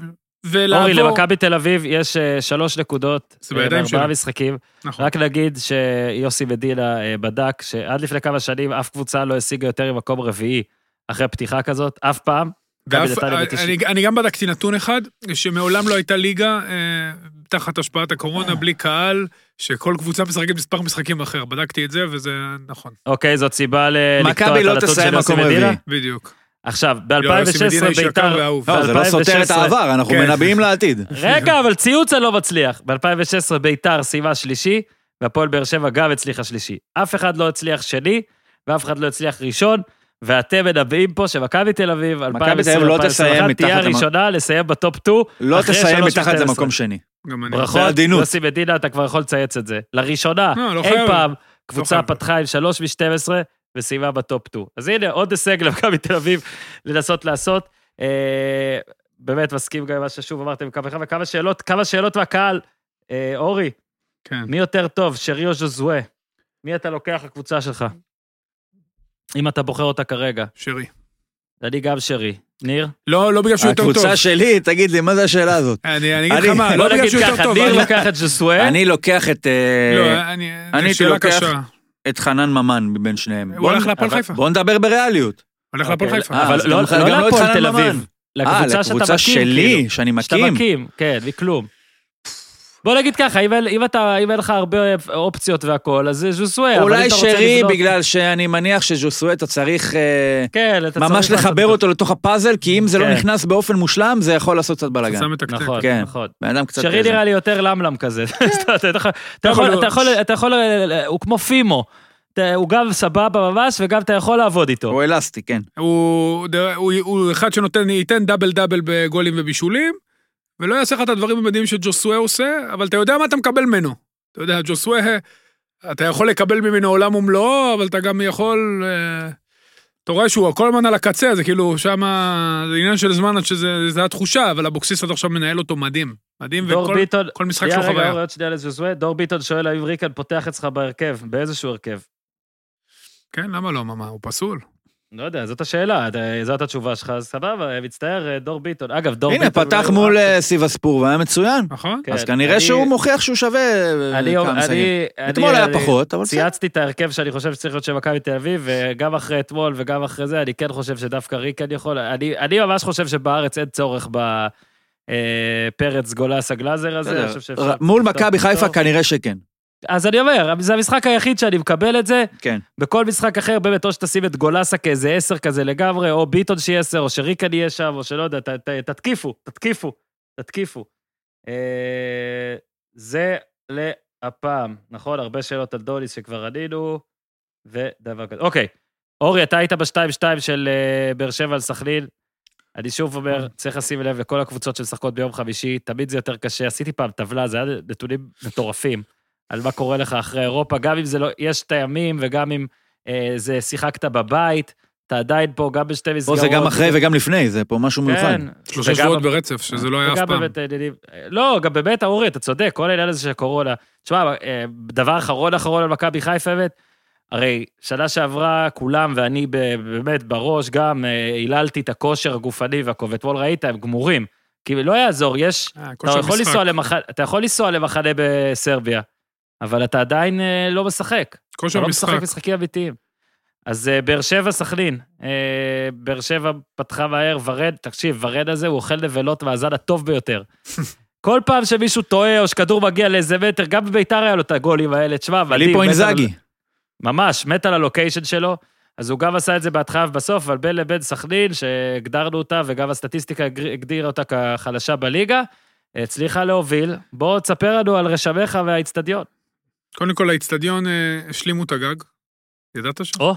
ולעבור... אורי, למכבי תל אביב יש אה, שלוש נקודות זה אה, בארבעה. משחקים. נכון. רק נגיד שיוסי מדינה אה, בדק שעד לפני כמה שנים אף קבוצה לא השיגה יותר ממקום רביעי אחרי פתיחה כזאת, אף פעם. ואף-. אני, אני גם בדקתי נתון אחד, שמעולם לא הייתה ליגה אה, תחת השפעת הקורונה, בלי קהל, שכל קבוצה משחקת מספר משחקים אחר. בדקתי את זה, וזה נכון, אוקיי, זאת סיבה ל- לקטוע מכבי את לא תסיים של יוסי מקום מדינה. רביעי. בדיוק. עכשיו, לא, יוסי מדינה ב-2016 איש יקר ביתר... לא, זה לא סותר את ב-2016 העבר, אנחנו כן. מנבאים לעתיד. רגע, אבל ציוץ אני לא מצליח. ב-2016 ביתר סיימה שלישי, והפועל באר שבע גם הצליחה שלישי. אף אחד לא הצליח שני, ואף אחד לא הצליח ראשון, ואתם מדברים פה שמכבי תל אביב, מכבי תל אביב לא 2020-2021, תסיים תהיה מתחת למ- הראשונה לסיים בטופ 2. לא אחרי תסיים מתחת למקום שני. ברכות. יוסי מדינה, אתה כבר יכול לצייץ את זה. לראשונה, לא, לא אי. פעם, קבוצה חייב. פתחה עם 3 מ-12 וסיימה בטופ 2. אז הנה, עוד הישג למכבי תל אביב לנסות לעשות. אה, באמת מסכים גם עם מה ששוב אמרתם, כמה וכמה, שאלות, כמה שאלות מהקהל. אה, אורי, כן. מי יותר טוב, שרי או ז'וזואה? מי אתה לוקח לקבוצה שלך? אם אתה בוחר אותה כרגע. שרי. אני גם שרי. ניר? לא, לא בגלל שהוא יותר טוב. הקבוצה שלי, תגיד לי, מה זה השאלה הזאת? אני אני אגיד לך אני- מה, בוא לא בגלל שהוא יותר טוב. ניר לוקח את ז'וזואה. אני לוקח את אה, לא, אני... שאלה לוקח- קשה. את חנן ממן מבין שניהם. הוא הולך להפועל חיפה. בוא נדבר בריאליות. הולך להפועל אוקיי, חיפה. אה, אבל לא לא לא להפועל תל. אביב. אה, לקבוצה שאתה לקבוצה מקים, שלי, כאילו. שאני שאתה מקים. מקים, כן, מכלום. בוא נגיד ככה, אם אין- אתה, אם אין לך הרבה אופציות והכל, אז אם אולי אתה רוצה שרי, בגלל שאני מניח שז'וסואט אתה צריך אה, כן, אתה ממש צריך לחבר אותו לתוך הפאזל, כי אם זה לא כן. נכנס באופן מושלם, זה יכול לעשות קצת בלאגן. נכון, כן. נכון. בן אדם קצת... שרי איזה- נראה לי יותר למלם כזה. [laughs] אתה- אתה יכול- יכול, הוא כמו פימו. אתה- הוא גם סבבה ממש, וגם אתה יכול לעבוד איתו. הוא אלסטי, כן. הוא, הוא, הוא אחד שנותן, ייתן דאבל דאבל בגולים ובישולים, ולא יעשה לך את הדברים המדהימים שג'וסואה עושה, אבל אתה יודע מה אתה מקבל ממנו. אתה יודע, ג'וסואה, אתה יכול לקבל ממנו עולם ומלואו, אבל אתה גם יכול... אה, אתה רואה שהוא כל הזמן על הקצה, זה כאילו שם, זה עניין של זמן עד שזה זה התחושה, אבל אבוקסיס עד עכשיו מנהל אותו מדהים. מדהים, דור וכל ביטון, כל משחק רגע, חוויה. אורי, עוד שנייה לז'וזואה. דור ביטון שואל האם ריקן פותח אצלך בהרכב, באיזשהו הרכב. כן, למה לא, מה, הוא פסול. לא יודע, זאת השאלה, זאת התשובה שלך, אז סבבה, מצטער, דור ביטון. אגב, דור הנה, ביטון... פתח הוא- מול אה, סיבספור והיה מצוין. נכון? כן, אז כנראה אני- שהוא מוכיח שהוא שווה אה, אני, כמה אני, משחקים. אני, אתמול היה אני פחות, אבל בסדר. צייצתי את ההרכב שאני חושב שצריך להיות של מכבי תל אביב, וגם אחרי אתמול וגם אחרי זה, אני כן חושב שדווקא ריקן יכול, אני, אני ממש חושב שבארץ אין צורך בפרץ גולסה גלאזר הזה, אני חושב שאפשר... מול מכבי. חיפה כנראה שכן. אז אני אומר, זה המשחק היחיד שאני מקבל את זה, כן. בכל משחק אחר, באמת, או שתשים את גולסה כאיזה עשר כזה לגמרי, או ביטון שיהיה עשר, או שריקן יהיה שם, או שלא יודע, ת, ת, תתקיפו, תתקיפו, תתקיפו. אה, זה להפעם, נכון? הרבה שאלות על דוליס שכבר ענינו, ודבר כזה. אוקיי, אורי, אתה היית ב-2-2 של אה, באר שבע על סכנין. אני שוב אומר, צריך לשים לב לכל הקבוצות שמשחקות ביום חמישי, תמיד זה יותר קשה. עשיתי פעם טבלה, זה היה נתונים מטורפים. על מה קורה לך אחרי אירופה, גם אם זה לא, יש את הימים וגם אם אה, זה שיחקת בבית, אתה עדיין פה גם בשתי פה מסגרות. זה גם אחרי וגם לפני, זה פה משהו מיוחד. כן. שלושה וגם- שבועות ברצף, שזה לא היה אף פעם. באמת, עניינים- לא, גם באמת, אורי, אתה צודק, כל העניין הזה של הקורונה. תשמע, אה, דבר אחרון אחרון על מכבי חיפה, באמת, הרי שנה שעברה כולם, ואני ב- באמת בראש גם, אה, היללתי את הכושר הגופני והכל, ואתמול ראית, הם גמורים. כי לא יעזור, יש אה, אתה יכול, למח... אתה יכול לנסוע למחנה בסרביה, אבל אתה עדיין אה, לא משחק. אתה כושר לא משחק. משחק משחקים אמיתיים. אז אה, באר שבע, סכנין. אה, באר שבע פתחה מהר, ורד, תקשיב, ורד הזה הוא אוכל נבלות מהזן הטוב ביותר. [laughs] כל פעם שמישהו טועה או שכדור מגיע לאיזה מטר, גם בביתר היה לו את הגולים האלה, תשמע, מדהים. ליפו מת על- אינזאגי. ממש, מת על הלוקיישן שלו. אז הוא גם עשה את זה בהתחלה ובסוף, אבל בין לבין סכנין, שהגדרנו אותה, וגם הסטטיסטיקה הגדירה אותה כחלשה בליגה, הצליחה להוביל. בוא תספר לנו על רשמיך והאיצטדיון. קודם כל, האיצטדיון אה, השלימו את הגג. ידעת שם? או,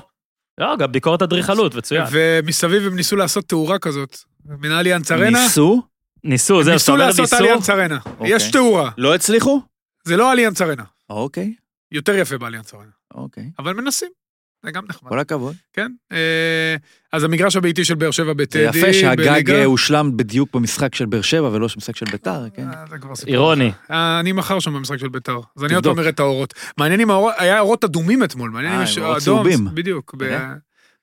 לא, גם ביקורת אדריכלות, מצוין. ומסביב הם ניסו לעשות תאורה כזאת. מן אליאנס ארנה. ניסו? ניסו, זהו, ניסו לעשות ניסו, אליאנס ארנה. אוקיי. יש תאורה. לא הצליחו? זה לא אליאנס ארנה. אוקיי, יותר יפה באליאנס ארנה. אוקיי. אבל מנסים. זה גם נחמד. כל הכבוד. כן. אה, אז המגרש הביתי של באר שבע זה בטדי. יפה שהגג אה, הושלם בדיוק במשחק של באר שבע ולא במשחק של ביתר, כן. אה, זה כבר סיפור. אירוני. אני מחר שם במשחק של ביתר. אז אני עוד. פעם אראה את האורות. מעניין אם האורות, היה אורות אדומים אתמול, מעניין אם יש אורות אדום. צהובים. בדיוק. ב-.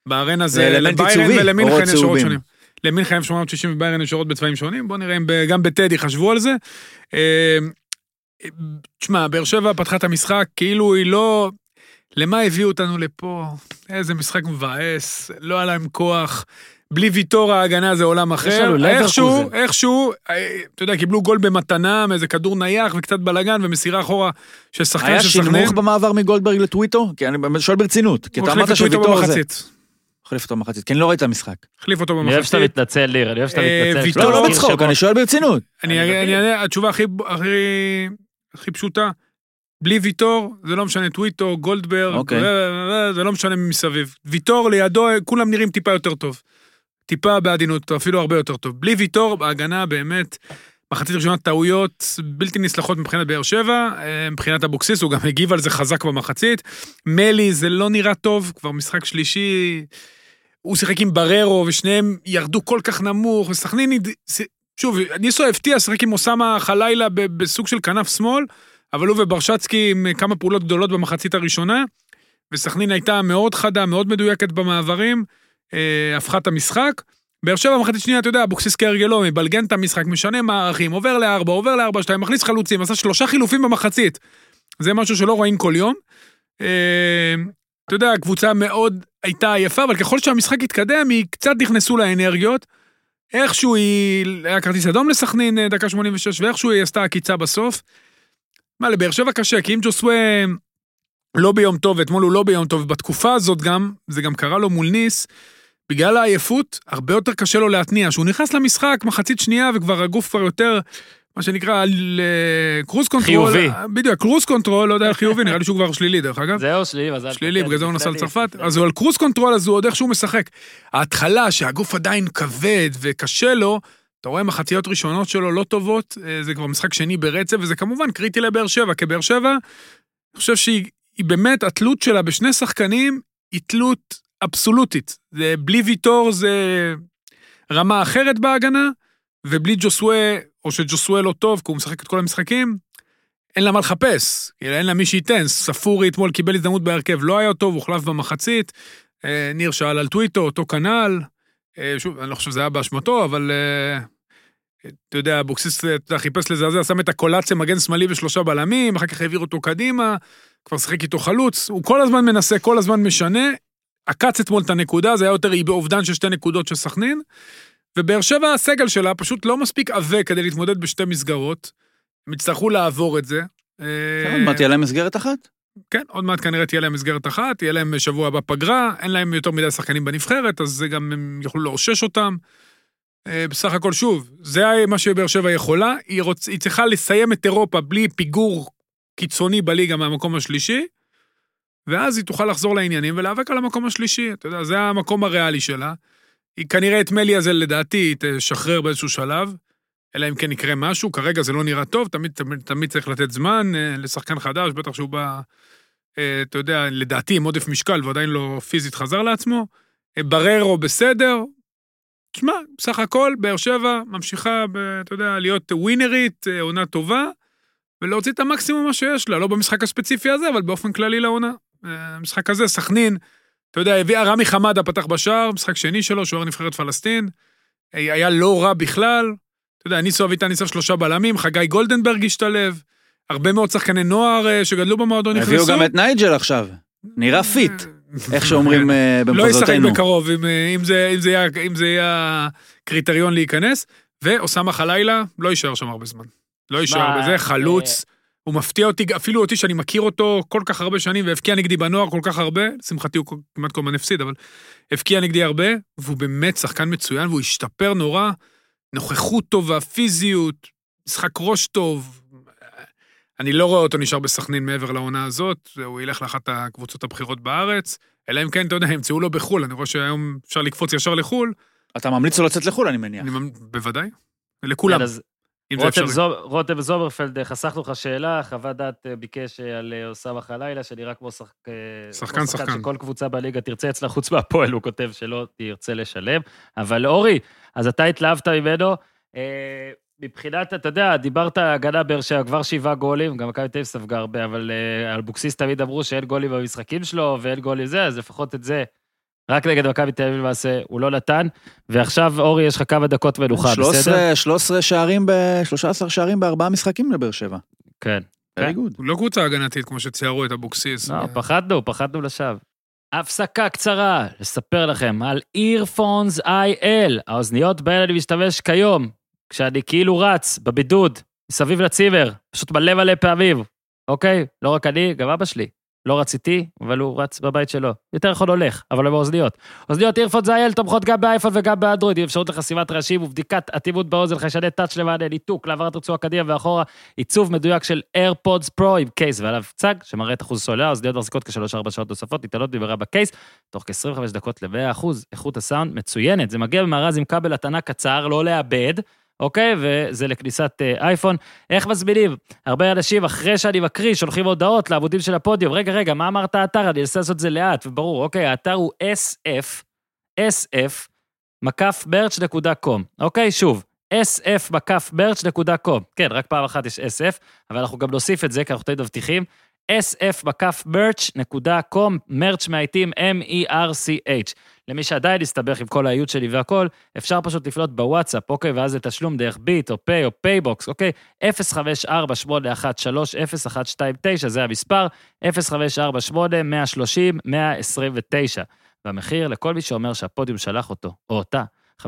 בארנה זה זה אלמנט לביירן עיצובי, ולמינכן אורות יש אורות צהובים. שונים. למינכן 890 וביירן יש אורות בצבעים שונים, בוא נראה אם ב- גם בטדי חשבו על זה. תשמע, באר שבע פתחה את המשחק כאילו היא לא... למה הביאו אותנו לפה? איזה משחק מבאס, לא היה להם כוח. בלי ויטור ההגנה זה עולם אחר. איכשהו, איכשהו, אה, אתה יודע, קיבלו גול במתנה מאיזה כדור נייח וקצת בלאגן ומסירה אחורה של שחקן היה של סכנין. שינמוך במעבר מגולדברג לטוויטו? כי אני שואל ברצינות. כי אתה אמרת שוויטור זה... במחצית. החליף אותו במחצית, כי אני לא ראיתי את המשחק. החליף אותו אני אוהב שאתה במחצית. מתנצל, ניר, אני אוהב שאתה אה, מתנצל. לא, לא טוב, בצחוק. אני שואל ברצינות. אני אני אענה- התשובה הכי פשוטה, בלי ויטור, זה לא משנה טוויטו, גולדברג, אוקיי. ו- ו- זה לא משנה מסביב. ויטור לידו, כולם נראים טיפה יותר טוב. טיפה בעדינות, אפילו הרבה יותר טוב. בלי ויטור, בהגנה באמת, מחצית ראשונה טעויות בלתי נסלחות מבחינת באר שבע, אה, מבחינת אבוקסיס, הוא גם הגיב על זה חזק במחצית. מלי, זה לא נראה טוב, כבר משחק שלישי, הוא שיחק עם בררו, ושניהם ירדו כל כך נמוך, וסכנין, שוב, ניסו הפתיע, שיחק עם אוסאמה חלילה בסוג של כנף שמאל, אבל הוא וברשצקי עם כמה פעולות גדולות במחצית הראשונה, וסכנין הייתה מאוד חדה, מאוד מדויקת במעברים, אה, הפכה את המשחק. באר שבע מחצית שנייה, אתה יודע, אבוקסיס כהרגלו, מבלגן את המשחק, משנה מערכים, עובר לארבע, עובר לארבע, שתיים, מכניס חלוצים, עשה שלושה חילופים במחצית. זה משהו שלא רואים כל יום. אה, אתה יודע, הקבוצה מאוד הייתה עייפה, אבל ככל שהמשחק התקדם, היא קצת נכנסו לאנרגיות. איכשהו היא, היה כרטיס אדום לסכנין, אה, דקה 86, ואיכשהו היא עשתה עקיצה בסוף. מה, לבאר שבע קשה, כי אם ג'וסווה לא ביום טוב, ואתמול הוא לא ביום טוב, בתקופה הזאת גם, זה גם קרה לו מול ניס, בגלל העייפות, הרבה יותר קשה לו להתניע. שהוא נכנס למשחק, מחצית שנייה, וכבר הגוף כבר יותר, מה שנקרא, cruise control. חיובי. בדיוק, cruise control, לא יודע על חיובי, נראה לי שהוא כבר שלילי, דרך אגב. זהו, שלילי, מזל. שלילי, בגלל זה הוא נסע לצרפת. אז הוא על cruise control, אז הוא עוד איכשהו משחק. ההתחלה, שהגוף עדיין כבד וקשה לו, אתה רואה מחציות ראשונות שלו לא טובות, אה, זה כבר משחק שני ברצף, וזה כמובן קריטי לבאר שבע. כבאר שבע, אני חושב שהיא היא באמת, התלות שלה בשני שחקנים היא תלות אבסולוטית. זה, בלי ויטור זה רמה אחרת בהגנה, ובלי ג'וסווה, או שג'וסווה לא טוב, כי הוא משחק את כל המשחקים, אין לה מה לחפש, כאילו אין לה מי שייתן. ספורי אתמול קיבל הזדמנות בהרכב, לא היה טוב, הוחלף במחצית. אה, ניר שאל על טוויטו, אותו כנ"ל. אה, שוב, אני לא חושב שזה היה באשמתו, אבל אתה יודע, אבוקסיס חיפש לזעזע, שם את הקולציה מגן שמאלי ושלושה בלמים, אחר כך העביר אותו קדימה, כבר שיחק איתו חלוץ, הוא כל הזמן מנסה, כל הזמן משנה. עקץ אתמול את הנקודה, זה היה יותר באובדן של שתי נקודות של סכנין. ובאר שבע, הסגל שלה פשוט לא מספיק עבה כדי להתמודד בשתי מסגרות. הם יצטרכו לעבור את זה. אה, עוד מעט תהיה להם מסגרת אחת. כן, עוד מעט כנראה תהיה להם מסגרת אחת, תהיה להם שבוע הבא פגרה, אין להם יותר מדי שחקנים בנבחרת, אז זה גם הם יוכלו לאושש אותם. אה, בסך הכל, שוב, זה מה שבאר שבע יכולה, היא, רוצ... היא צריכה לסיים את אירופה בלי פיגור קיצוני בליגה מהמקום השלישי, ואז היא תוכל לחזור לעניינים ולהיאבק על המקום השלישי, אתה יודע, זה המקום הריאלי שלה. היא כנראה את מלי הזה, לדעתי, היא תשחרר באיזשהו שלב, אלא אם כן יקרה משהו, כרגע זה לא נראה טוב, תמיד, תמיד, תמיד צריך לתת זמן אה, לשחקן חדש, בטח שהוא בא, אה, אתה יודע, לדעתי עם עודף משקל ועדיין לא פיזית חזר לעצמו. בררו בסדר. תשמע, בסך הכל, באר שבע ממשיכה, ב, אתה יודע, להיות ווינרית, אה, עונה טובה, ולהוציא את המקסימום מה שיש לה, לא במשחק הספציפי הזה, אבל באופן כללי לעונה. אה, המשחק הזה, סכנין, אתה יודע, הביאה רמי חמדה פתח בשער, משחק שני שלו, שוער נבחרת פלסטין, אה, היה לא רע בכלל. אתה יודע, ניסו אביטן ניסה שלושה בלמים, חגי גולדנברג השתלב, הרבה מאוד שחקני נוער אה, שגדלו במועדון נכנסו. הביאו גם את נייג'ל עכשיו. נראה fit, איך שאומרים אה, לא ישחק במחוזותינו. בקרוב, אם, אה, אם, זה, אם, זה יהיה, אם זה יהיה הקריטריון להיכנס. ואוסאמה חלילה לא יישאר שם הרבה זמן. לא יישאר בזה, אה, חלוץ. הוא מפתיע אותי, אפילו אותי שאני מכיר אותו כל כך הרבה שנים, והבקיע נגדי בנוער כל כך הרבה, לשמחתי הוא כמעט כל הזמן הפסיד, אבל הבקיע נגדי הרבה, והוא באמת שחקן מצוין, והוא השתפר נורא, נוכחות טובה, פיזיות, משחק ראש טוב. אני לא רואה אותו נשאר בסכנין מעבר לעונה הזאת, הוא ילך לאחת הקבוצות הבכירות בארץ, אלא אם כן, אתה יודע, ימצאו לו בחו"ל, אני רואה שהיום אפשר לקפוץ ישר לחו"ל, אתה ממליץ לו לצאת לחו"ל, אני מניח. אני ממ- בוודאי, לכולם, אז אם זה רותם אפשרי. זוב- רותם זוברפלד, אה, חסכנו לך שאלה, חוות דעת אה, ביקש אה, על אוסאמה חלילה, שנראה כמו שחק- שחקן, כמו שחקן. שכל קבוצה בליגה תרצה אצלה, חוץ מהפועל, הוא כותב שלא תרצה לשלם. אבל אורי, אז אתה התלהבת ממנו. אה, מבחינת, אתה יודע, דיברת על הגנה באר שבע, כבר שבעה גולים, גם מכבי תל אביב ספגה הרבה, אבל אה, על אבוקסיס תמיד אמרו שאין גולים במשחקים שלו, ואין גולים זה, אז לפחות את זה, רק נגד מכבי תל אביב למעשה, הוא לא נתן. ועכשיו, אורי, יש לך כמה דקות מנוחה, בסדר? 13 13 שערים, ב- 13 שערים בארבעה משחקים לבאר שבע. כן. הוא לא קבוצה הגנתית כמו שציירו את אבוקסיס. לא, פחדנו, פחדנו לשווא. הפסקה קצרה, לספר לכם על earphones IL, האוזניות בהן אני משתמש כיום, כשאני כאילו רץ, בבידוד, מסביב לצימר, פשוט מלא מלא פעמים, אוקיי? לא רק אני, גם אבא שלי. לא רציתי, אבל הוא רץ בבית שלו. יותר נכון הולך, אבל לא באוזניות. אוזניות אירפוד זייל תומכות גם באייפון וגם באנדרואיד, עם אפשרות לחסימת רעשים ובדיקת אטימות באוזן, חיישני טאץ' למענה, ניתוק, להעברת רצועה קדימה ואחורה, עיצוב מדויק של AirPods Pro עם קייס ועליו צג, שמראה את אחוז סולר, אוזניות מחזיקות כ-3-4 שעות נוספות, ניתנות במהרה בקייס, תוך כ-25 דקות ל-100 איכות הסאונד מצוינת. זה מגיע במארז עם כבל הטענה קצר, לא לאבד. אוקיי? וזה לכניסת אה, אייפון. איך מזמינים? הרבה אנשים, אחרי שאני מקריא, שולחים הודעות לעמודים של הפודיום. רגע, רגע, מה אמרת האתר? אני אנסה לעשות את זה לאט וברור. אוקיי, האתר הוא sf, sf, מקף מרץ'.com. אוקיי, שוב, sf מקף מרץ'.com. כן, רק פעם אחת יש sf, אבל אנחנו גם נוסיף את זה, כי אנחנו תמיד מבטיחים. Sf מקף מרץ'.com, מרץ' מהעיתים M-E-R-C-H. למי שעדיין הסתבך עם כל האיות שלי והכל, אפשר פשוט לפנות בוואטסאפ, אוקיי? ואז זה תשלום דרך ביט או פיי או פייבוקס, אוקיי? 054-813-0129, זה המספר, 054-8-130-129. והמחיר לכל מי שאומר שהפודיום שלח אותו, או אותה, 15%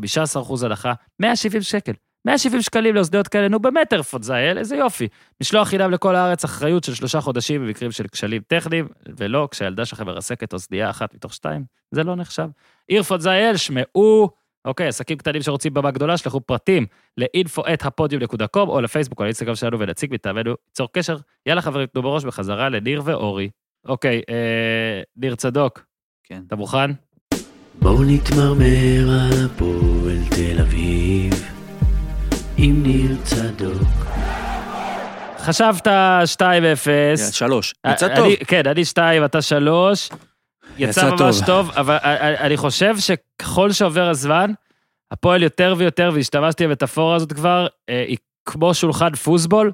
הנחה, 170 שקל. 170 שקלים לאוזניות כאלה, נו באמת ארפוד זייל, איזה יופי. משלוח חינם לכל הארץ, אחריות של שלושה חודשים במקרים של כשלים טכניים, ולא כשהילדה שלכם מרסקת אוזנייה אחת מתוך שתיים, זה לא נחשב. אירפוד זייל, שמעו, אוקיי, עסקים קטנים שרוצים במה גדולה, שלחו פרטים ל-info@הפודיום.com או לפייסבוק או לאינסטגרם שלנו ונציג מטעמנו, ייצור קשר. יאללה חברים, תנו בראש בחזרה לניר ואורי. אוקיי, אה, ניר צדוק, כן. אתה מוכן? בואו נתמרמר על הפועל תל אביב עם ניר צדוק. חשבת 2-0. יאללה, שלוש. יצא אני- טוב. כן, אני שתיים, אתה שלוש. יצא יצא ממש טוב. טוב, אבל אני חושב שככל שעובר הזמן, הפועל יותר ויותר, והשתמשתי במטאפורה הזאת כבר, אה, היא כמו שולחן פוסבול.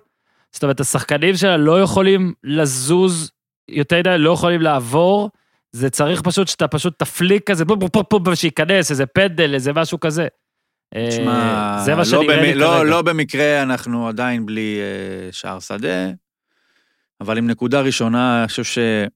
זאת אומרת, השחקנים שלה לא יכולים לזוז יותר מדי, לא יכולים לעבור. זה צריך פשוט שאתה פשוט תפליק כזה, בום בום בום בום, ושייכנס, איזה פנדל, איזה משהו כזה. תשמע, זה מה לא שנראה לי לא- כרגע. לא במקרה אנחנו עדיין בלי אה, שער שדה, אבל עם נקודה ראשונה, אני חושב ש... אה,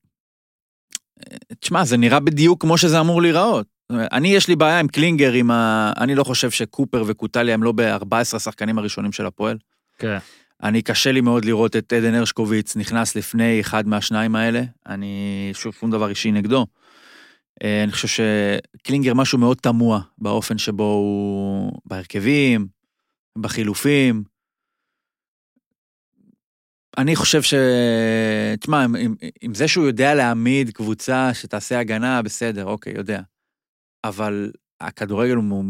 תשמע, זה נראה בדיוק כמו שזה אמור להיראות. אני, יש לי בעיה עם קלינגר, עם ה... אני לא חושב שקופר וקוטליה הם לא ב-14 השחקנים הראשונים של הפועל. כן. אני, קשה לי מאוד לראות את עדן הרשקוביץ נכנס לפני אחד מהשניים האלה. אני, שוב, שום דבר אישי נגדו. אה, אני חושב שקלינגר משהו מאוד תמוה באופן שבו הוא... בהרכבים, בחילופים. אני חושב ש... תשמע, עם, עם, זה שהוא יודע להעמיד קבוצה שתעשה הגנה, בסדר, אוקיי, יודע. אבל הכדורגל הוא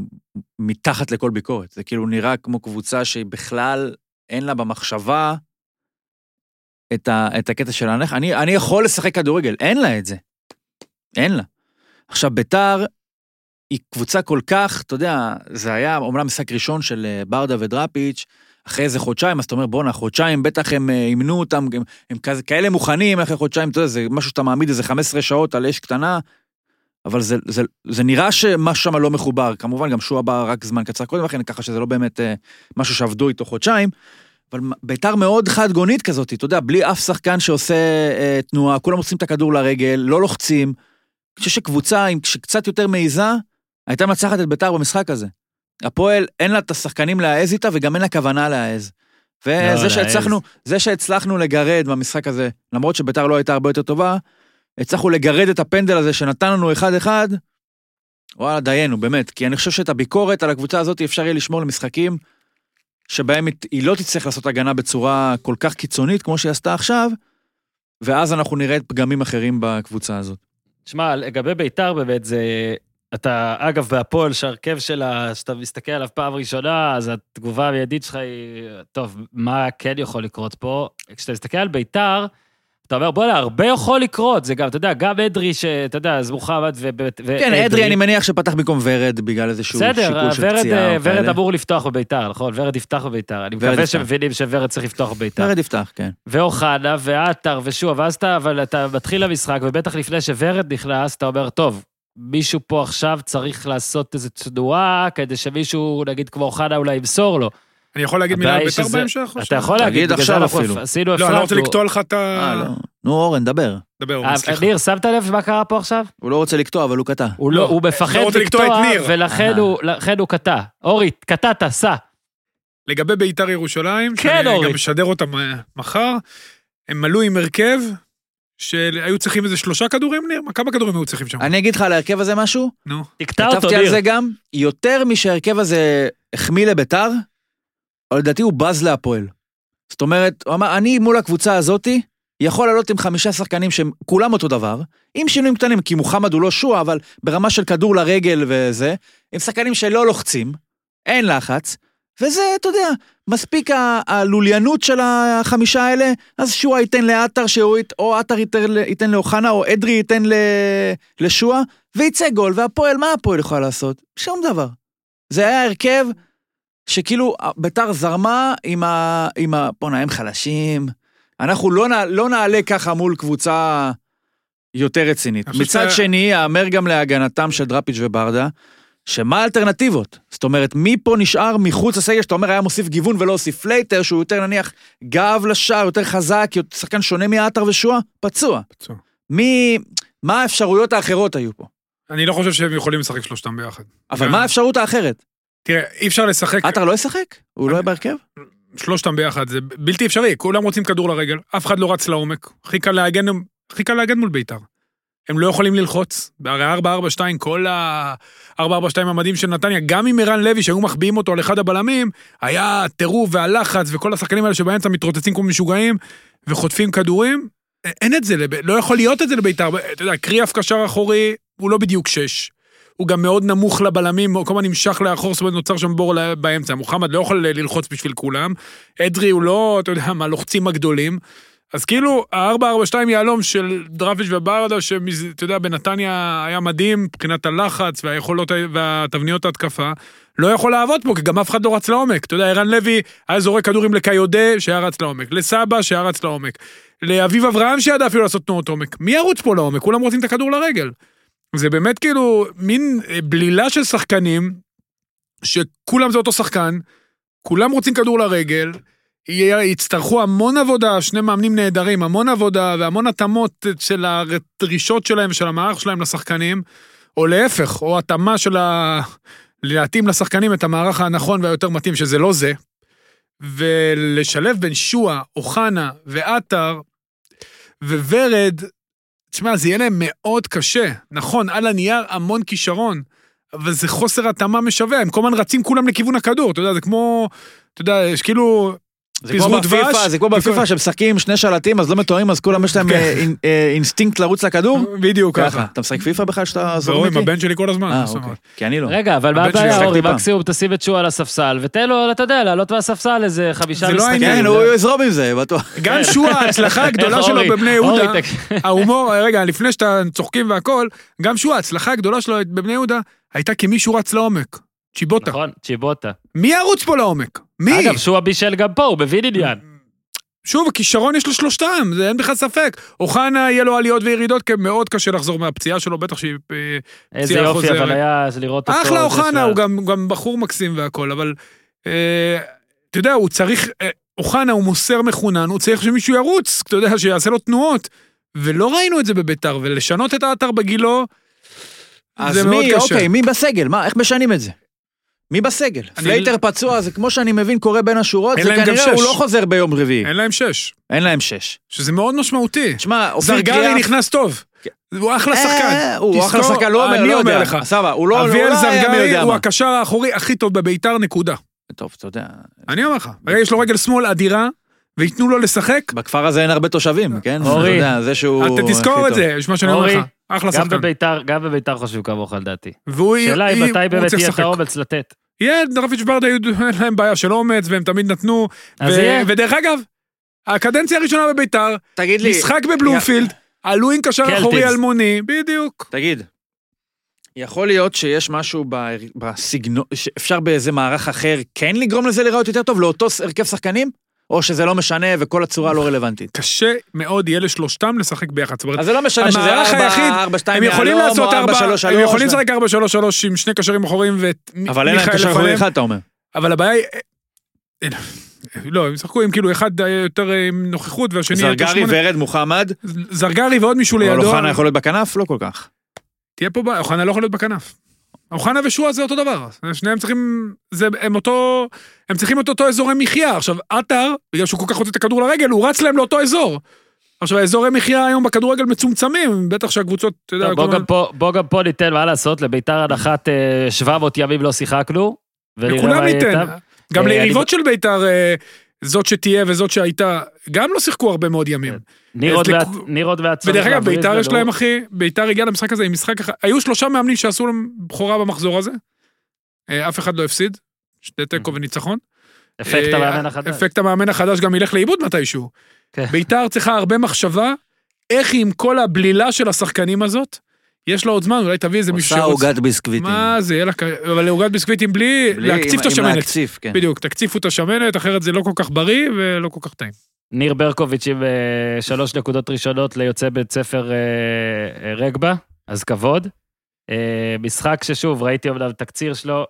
מתחת לכל ביקורת. זה כאילו נראה כמו קבוצה שהיא בכלל אין לה במחשבה את, ה, את הקטע של הנך. אני, אני יכול לשחק כדורגל, אין לה את זה. אין לה. עכשיו, ביתר היא קבוצה כל כך, אתה יודע, זה היה אומנם משחק ראשון של אה, ברדה ודראפיץ', אחרי איזה חודשיים, אז אתה אומר, בואנה, חודשיים, בטח הם אה, אימנו אותם, הם, הם כזה, כאלה מוכנים, אחרי חודשיים, אתה יודע, זה משהו שאתה מעמיד איזה 15 שעות על אש קטנה, אבל זה, זה, זה נראה שמשהו שם לא מחובר. כמובן, גם שועה בא רק זמן קצר קודם לכן, ככה שזה לא באמת אה, משהו שעבדו איתו חודשיים. אבל ביתר מאוד חד גונית כזאת, אתה יודע, בלי אף שחקן שעושה אה, תנועה, כולם עושים את הכדור לרגל, לא לוחצים. אני חושב שקבוצה עם שקצת יותר מעיזה, הייתה מנצחת את ביתר במשחק הזה. הפועל, אין לה את השחקנים להעז איתה וגם אין לה כוונה להעז. לא, וזה להעז. שהצלחנו, זה שהצלחנו לגרד במשחק הזה, למרות שביתר לא הייתה הרבה יותר טובה, הצלחנו לגרד את הפנדל הזה שנתן לנו אחד-אחד, וואלה, דיינו, באמת. כי אני חושב שאת הביקורת על הקבוצה הזאת אפשר יהיה לשמור למשחקים שבהם היא לא תצטרך לעשות הגנה בצורה כל כך קיצונית כמו שהיא עשתה עכשיו, ואז אנחנו נראה פגמים אחרים בקבוצה הזאת. שמע, לגבי ביתר באמת זה... אתה, אגב, בהפועל, שההרכב שלה, שאתה מסתכל עליו פעם ראשונה, אז התגובה המיידית שלך היא, טוב, מה כן יכול לקרות פה? כשאתה מסתכל על ביתר, אתה אומר, בוא'נה, הרבה יכול לקרות. זה גם, אתה יודע, גם אדרי, שאתה יודע, אז מוחמד ו... כן, אדרי אני מניח שפתח במקום ורד בגלל איזשהו בסדר, שיקול של פציעה. או ורד. אמור לפתוח בביתר, נכון? ורד יפתח בביתר. אני מקווה. שמבינים שוורד צריך לפתוח בביתר. ורד יפתח, כן. ואוחנה, ועטר, ושוב, ואז אתה, אבל אתה מתחיל למשחק, ובטח לפני שוורד נכנס, אתה אומר, טוב, מישהו פה עכשיו צריך לעשות איזו תנועה, כדי שמישהו, נגיד כמו אוחנה, אולי ימסור לו. אני יכול להגיד מילה על בית"ר שזה- בהמשך? אתה יכול להגיד, בגלל זה עכשיו אנחנו אפילו. עשינו, לא, אני לא רוצה. לקטוע לך את ה... אה, לא. נו, אורן, דבר. דבר, אה, סליחה. ניר, שמת לב מה קרה פה עכשיו? הוא לא רוצה לקטוע, אבל הוא קטע. הוא לא, לא, הוא מפחד לא לקטוע ניר. ולכן אה. הוא- קטע. אורי, קטעת, סע. לגבי בית"ר ירושלים, כן, שאני אורית. גם משדר אותם מחר, הם עלו עם הרכב שהיו צריכים איזה שלושה כדורים, ניר? מה, כמה כדורים היו צריכים שם? אני אגיד לך על ההרכב הזה משהו, נו. תקטע אותו, כתבתי על. זה גם, יותר משההרכב הזה החמיא לביתר, אבל לדעתי הוא בז להפועל. זאת אומרת, הוא אמר, אני מול הקבוצה הזאתי, יכול לעלות עם חמישה שחקנים שהם כולם אותו דבר, עם שינויים קטנים, כי מוחמד הוא לא שועה, אבל ברמה של כדור לרגל וזה, עם שחקנים שלא לוחצים, אין לחץ, וזה, אתה יודע, מספיק ה- הלוליינות של החמישה האלה, אז שועה ייתן לעטר, שהוא ית- או עטר ייתן, לאוחנה, או אדרי ייתן ל- לשועה, ויצא גול, והפועל, מה הפועל יכולה לעשות? שום דבר. זה היה הרכב שכאילו בית״ר זרמה עם ה... עם ה... בואנה, הם חלשים. אנחנו לא, נע... לא נעלה ככה מול קבוצה יותר רצינית. מצד ש- שני, יאמר גם להגנתם של דראפיץ' וברדה, שמה האלטרנטיבות? זאת אומרת, מי פה נשאר מחוץ לסגל שאתה אומר היה מוסיף גיוון ולא הוסיף, פליטר, שהוא יותר נניח גב לשער, יותר חזק, יותר- שחקן שונה מעטר ושועה? פצוע. פצוע. מי... מה האפשרויות האחרות היו פה? אני לא חושב שהם יכולים לשחק שלושתם ביחד. אבל כן. מה האפשרות האחרת? תראה, אי אפשר לשחק עטר לא ישחק? הוא לא יהיה בהרכב? שלושתם ביחד, זה בלתי אפשרי, כולם רוצים כדור לרגל, אף אחד לא רץ לעומק, הכי קל להגן, הכי קל להגן מול בית"ר. הם לא יכולים ללחוץ, הרי 4-4-2, כל ה-4-4-2 המדהים של נתניה, גם עם ערן לוי שהיו מחביאים אותו על אחד הבלמים, היה טירוף והלחץ וכל השחקנים האלה שבאמצע מתרוצצים כמו משוגעים וחוטפים כדורים, אין את זה, לא יכול להיות את זה לבית"ר, אתה יודע, קריאף קשר אחורי, הוא לא בדיוק שש. הוא גם מאוד נמוך לבלמים, הוא כל הזמן נמשך לאחור, זאת אומרת נוצר שם בור באמצע. מוחמד לא יכול ללחוץ בשביל כולם. אדרי הוא לא, אתה יודע, מהלוחצים הגדולים. אז כאילו, ה-442 יהלום של דרפיץ' וברדה, שאתה יודע, בנתניה היה מדהים מבחינת הלחץ והיכולות והתבניות ההתקפה, לא יכול לעבוד פה, כי גם אף אחד לא רץ לעומק. אתה יודע, ערן לוי היה זורק כדורים לקיודה, שהיה רץ לעומק. לסבא, שהיה רץ לעומק. לאביב אברהם, שידע אפילו לעשות תנועות עומק. מי ירוץ פה לעומק? כולם רוצים את הכדור לרגל. זה באמת כאילו מין אה, בלילה של שחקנים, שכולם זה אותו שחקן, כולם רוצים כדור לרגל, יצטרכו המון עבודה, שני מאמנים נהדרים, המון עבודה והמון התאמות של הדרישות שלהם ושל המערך שלהם לשחקנים, או להפך, או התאמה של ה... להתאים לשחקנים את המערך הנכון והיותר מתאים, שזה לא זה, ולשלב בין שועה, אוחנה ועטר וורד, תשמע, זה יהיה להם מאוד קשה. נכון, על הנייר המון כישרון, אבל זה חוסר התאמה משווע, הם כל הזמן רצים כולם לכיוון הכדור, אתה יודע, זה כמו, אתה יודע, יש כאילו... זה כמו פיזרו בפיפא, דבש, זה כמו בפיפא שמשחקים שני שלטים אז לא מתואמים אז כולם יש להם כן. אה, אה, אינסטינקט לרוץ לכדור? בדיוק ככה. אתה משחק פיפא בכלל שאתה זורם איתי? עם הבן שלי כל הזמן. אה, אוקיי. כי אני לא. רגע, אבל מה הבעיה, אורי? מקסימום תשים את שועה על הספסל, ותן לו, אתה יודע, לעלות מהספסל איזה חמישה זה לא משחקים. העניין, כן, הוא יזרום עם זה, בטוח. גם שועה, ההצלחה הגדולה שלו בבני יהודה, ההומור, רגע, לפני שאתה צוחקים והכל, גם שועה, ההצלחה הגדולה שלו בבני יהודה, הייתה כי מישהו רץ לעומק. צ'יבוטה. נכון, צ'יבוטה. מי ירוץ פה לעומק? מי? אגב, שועה בישל גם פה, הוא מבין עניין. שוב, הכישרון יש לשלושתם, זה אין בכלל ספק. אוחנה יהיה לו עליות וירידות, כי מאוד קשה לחזור מהפציעה שלו, בטח שהיא... אה, איזה פציעה יופי, חוזרת. אבל היה אז לראות אותו. אחלה זה אוחנה, הוא גם, גם בחור מקסים והכל, אבל אה, אתה יודע, הוא צריך, אה, אוחנה הוא מוסר מחונן, הוא צריך שמישהו ירוץ, אתה יודע, שיעשה לו תנועות. ולא ראינו את זה בביתר, ולשנות את האתר בגילו, אז זה מאוד מי, קשה. אוקיי, מי בסגל? מה, איך משנים את זה? מי בסגל? אני- פלייטר פצוע, זה כמו שאני מבין קורה בין השורות, זה כנראה. הוא לא חוזר ביום רביעי. אין להם שש, אין להם שש. שזה מאוד משמעותי. תשמע, אופיר זרגרי. נכנס טוב. הוא אחלה אה, שחקן. הוא אחלה שחקן, לא אומר, אני לא אומר יודע. לך. סבבה, הוא לא אביאל זרגרי הוא. הקשר האחורי הכי טוב בביתר, נקודה. טוב, אתה יודע, אני אומר לך. יש לו רגל שמאל אדירה, וייתנו לו לשחק, בכפר הזה אין הרבה תושבים, כן? אורי. אתה יודע, זה שהוא... אתה תזכור את. זה, יש מה שאני אומר לך. אחלה גם שחקן. בביתר, גם בביתר חושבים כמוך לדעתי. והוא השאלה היא מתי באמת יהיה את. האומץ לתת. יהיה, דרפיץ' ברדה, היו- אין להם בעיה של אומץ, והם תמיד נתנו. אז יהיה. ודרך אגב, הקדנציה הראשונה בביתר, תגיד לי, משחק בבלומפילד, עלו עם קשר. אחורי אלמוני, בדיוק. תגיד, יכול להיות שיש משהו ב- בסגנון, שאפשר באיזה מערך אחר כן לגרום לזה להיראות יותר טוב, לאותו הרכב שחקנים? או שזה לא משנה וכל הצורה לא רלוונטית? קשה מאוד יהיה לשלושתם לשחק ביחד. אז זה לא משנה שזה המערך 4, היחיד, 4, 2 הם יכולים לעשות ארבע, הם יכולים לשחק 4-3-3 עם שני קשרים אחוריים ואת אבל אין להם קשר אחורי אחד, אתה אומר. אבל הבעיה היא... לא, הם ישחקו עם כאילו אחד אה, יותר אה, עם נוכחות והשני זרגרי. ורד, מוחמד, זרגרי ועוד מישהו אבל לידו. אוחנה יכול להיות בכנף? לא כל כך. תהיה פה בעיה, אוחנה לא יכול להיות בכנף. אוחנה ושועה זה אותו דבר, שניהם צריכים, זה, הם אותו, הם צריכים את אותו אזורי מחיה. עכשיו, עטר, בגלל שהוא כל כך רוצה את הכדור לרגל, הוא רץ להם לאותו אזור. עכשיו, האזורי מחיה היום בכדורגל מצומצמים, בטח שהקבוצות, אתה יודע, בוא גם פה- בוא גם פה ניתן מה לעשות, לביתר הנחת אה, 700 ימים לא שיחקנו. לכולם ניתן. גם אה, ליריבות של בית"ר, אה, זאת שתהיה וזאת שהייתה, גם לא שיחקו הרבה מאוד ימים. כן. ניר עוד צריך ודרך אגב, בית"ר יש. להם, אחי, בית"ר הגיע למשחק הזה עם משחק אחד, היו שלושה מאמנים שעשו להם בכורה במחזור הזה, אה, אף אחד לא הפסיד, שתי תיקו וניצחון. אפקט אה, המאמן החדש. אפקט המאמן החדש גם ילך לאיבוד מתישהו. כן. בית"ר צריכה הרבה מחשבה, איך היא עם כל הבלילה של השחקנים הזאת, יש לה עוד זמן, אולי תביא איזה מישהו עושה שרוצה- עוגת ביסקוויטים. מה זה, יהיה לה כ- אבל עוגת ביסקוויטים בלי בלי- להקציף עם- את עם השמנת. להקציף, כן. בדיוק, תקציפו את השמנת, אחרת זה לא כל כך בריא ולא כל כך טעים. ניר ברקוביץ' עם אה, שלוש נקודות ראשונות ליוצא בית ספר אה, אה, רגבה, אז כבוד. משחק ששוב, ראיתי אומנם תקציר שלו,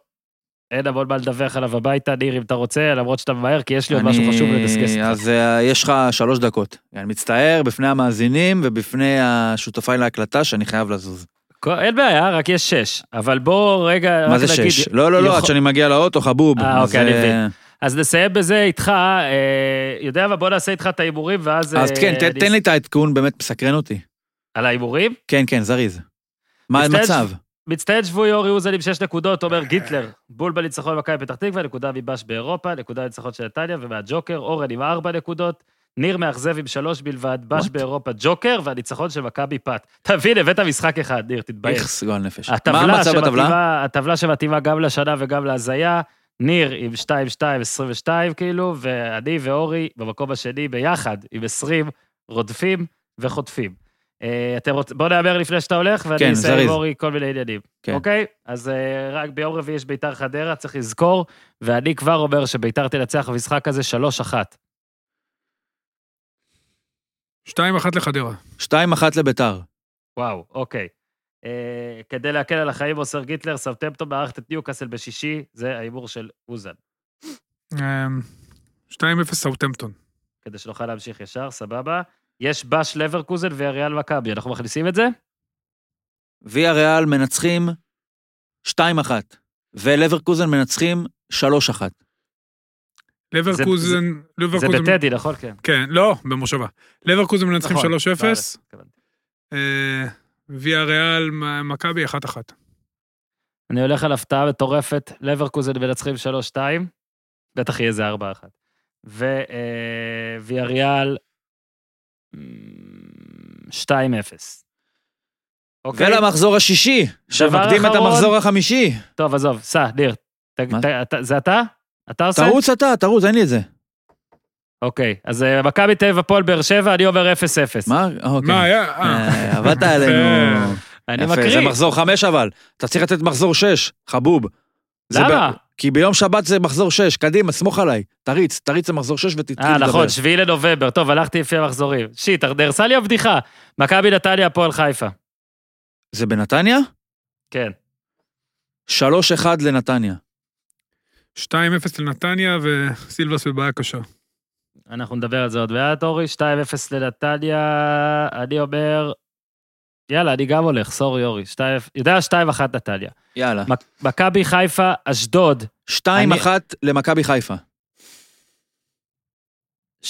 אין המון מה לדווח עליו הביתה, ניר אם אתה רוצה, למרות שאתה ממהר, כי יש לי עוד משהו חשוב לדסקס. אז אה, יש לך שלוש דקות. אני מצטער בפני המאזינים ובפני השותפיי להקלטה שאני חייב לזוז. אין בעיה, רק יש שש. אבל בוא רגע, מה זה. שש? לא, לא, לא, עד שאני מגיע לאוטו, חבוב. אה, אוקיי, אני אה, מבין. אז נסיים בזה איתך, אה, יודע מה, בוא נעשה איתך את ההימורים, ואז... אז אה, כן, תן לי את העדכון, באמת מסקרן אותי. על ההימורים? כן, כן, זריז. מה המצב? מצטיין שבוי אורי אוזן עם שש נקודות, אומר גיטלר, בול בניצחון במכבי פתח תקווה, נקודה מבש באירופה, נקודה בניצחון של נתניה ומהג'וקר, אורן עם ארבע נקודות, ניר מאכזב עם שלוש בלבד, בש? באירופה ג'וקר, והניצחון של מכבי פת. תבין, הבאת משחק אחד, ניר, תתבייש. איך סגול נפש. מה המצב בטבלה? הטבלה שמתאימה גם לשנה וגם להזיה, ניר עם 2-2-22 כאילו, ואני ואורי במקום השני ביחד עם 20 רודפים וחוטפים. אה, אתם רוצים, בוא נאמר לפני שאתה הולך, ואני כן, אסיים עם. אורי כל מיני עניינים. כן. אוקיי? אז אה, רק ביום רביעי יש ביתר חדרה, צריך לזכור, ואני כבר אומר שביתר תנצח במשחק הזה 3-1. שתיים אחת לחדרה. שתיים אחת לביתר. וואו, אוקיי. אה, כדי להקל על החיים, מוסר גיטלר, סבטמפטון מארחת את ניוקאסל בשישי, זה ההימור של אוזן. אמ, 2-0 סאוטמפטון. כדי שנוכל להמשיך ישר, סבבה. יש בש לברקוזן ואריאל מכבי, אנחנו מכניסים את זה? ויה ריאל מנצחים 2-1, ולברקוזן מנצחים 3-1. לברקוזן, זה לברקוזן, בטדי, נכון? כן. כן, לא, במושבה. לברקוזן מנצחים נכון, 3-0, התכוונתי. אה, ויה ריאל, מכבי 1-1. אני הולך על הפתעה מטורפת, לברקוזן מנצחים 3-2, בטח יהיה איזה 4-1. וויאריאל 2-0. אוקיי? ולמחזור השישי, שמקדים את. המחזור החמישי. טוב, עזוב, סע, ניר. ת-? ת- אתה- זה אתה? אתה עושה? תרוץ אתה, תרוץ, אין לי את זה. אוקיי, אז אה, מכבי תל אביב הפועל באר שבע, אני אומר 0-0. מה? אוקיי. מה היה? אה, עבדת עלינו. [laughs] אני יפה, זה מקריא. מחזור חמש אבל. אתה צריך לתת מחזור שש, חבוב. למה? כי ביום שבת זה מחזור שש, קדימה, סמוך עליי. תריץ, תריץ למחזור שש ותתחיל אה, לדבר. נכון, שביעי לנובמבר. טוב, הלכתי לפי המחזורים. שיט, נהרסה לי הבדיחה. מכבי נתניה, הפועל חיפה. זה בנתניה? כן. 3-1 לנתניה. 2-0 לנתניה וסילבס בבעיה קשה. אנחנו נדבר על זה עוד מעט, אורי. 2-0 לנתניה, אני אומר... יאללה, אני גם הולך, סורי, אורי. 2 יודע 2-1 נתניה. יאללה. מכבי חיפה, אשדוד, 2-1 למכבי חיפה. 3-1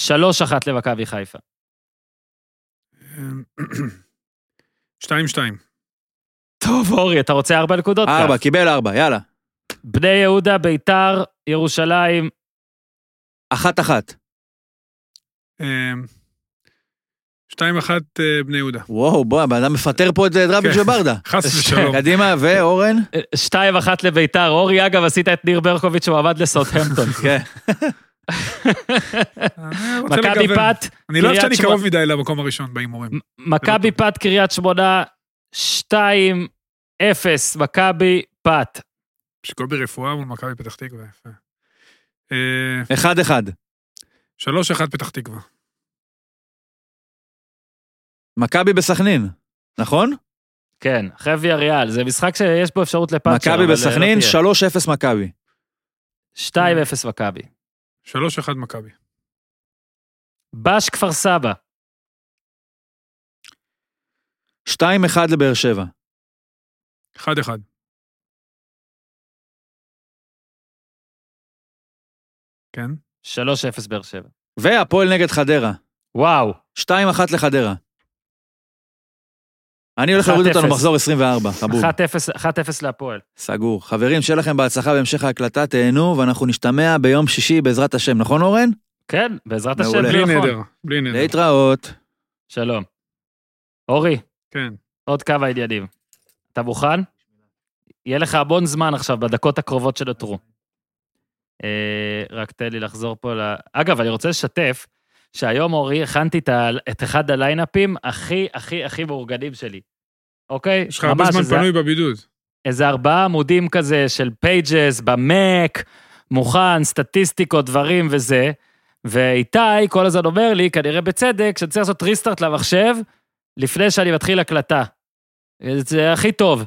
למכבי חיפה. [clears throat] אמ, 2-2. טוב, אורי, אתה רוצה ארבע נקודות? ארבע, קח. קיבל ארבע, יאללה. בני יהודה, ביתר, ירושלים, אחת אחת. אמ, 2-1 אה, בני יהודה. וואו, בוא, הבן אדם מפטר פה את כן. וברדה. [laughs] חס ושלום. קדימה, ואורן? 2-1 לביתר. אורי, אגב, עשית את ניר ברקוביץ', הוא עמד לסאוטהמפטון. [laughs] כן. אני רוצה מכבי. פת, אני לא אוהב שאני קרוב מדי למקום הראשון בהימורים. מכבי פת, קריית שמונה, 2-0, מכבי פת. שכל ברפואה מול מכבי פתח תקווה, יפה. אה, אחד אחד. 3-1 פתח תקווה. מכבי בסכנין, נכון? כן, אחרי ויאריאל, זה משחק שיש בו אפשרות לפאצ'ר. מכבי אה, בסכנין, לא 3-0 מכבי. תהיה. 2-0 מכבי. 3-1 מכבי. בש כפר סבא, 2-1 לבאר שבע. 1-1. כן? 3-0 באר שבע. והפועל נגד חדרה. וואו, 2-1 לחדרה. אני הולך 1-0. להוריד אותנו מחזור 24, חבוב. 1-0 1-0 להפועל. סגור. חברים, שיהיה לכם בהצלחה בהמשך ההקלטה, תהנו, ואנחנו נשתמע ביום שישי בעזרת השם, נכון אורן? כן, בעזרת השם. בלי נכון. נדר, בלי נדר. להתראות. שלום. אורי, כן. עוד כמה עניינים. אתה מוכן? יהיה לך המון זמן עכשיו, בדקות הקרובות שנותרו. אה, רק תן לי לחזור פה ל... אגב, אני רוצה לשתף שהיום, אורי, הכנתי את, אחד ה line-upים הכי, הכי, הכי מאורגנים שלי. אוקיי? יש לך הרבה זמן איזה- פנוי בבידוד. איזה ארבעה עמודים כזה של Pages במק, מוכן, סטטיסטיקות, דברים וזה. ואיתי כל הזמן אומר לי, כנראה בצדק, שאני צריך לעשות restart למחשב לפני שאני מתחיל הקלטה. זה הכי טוב.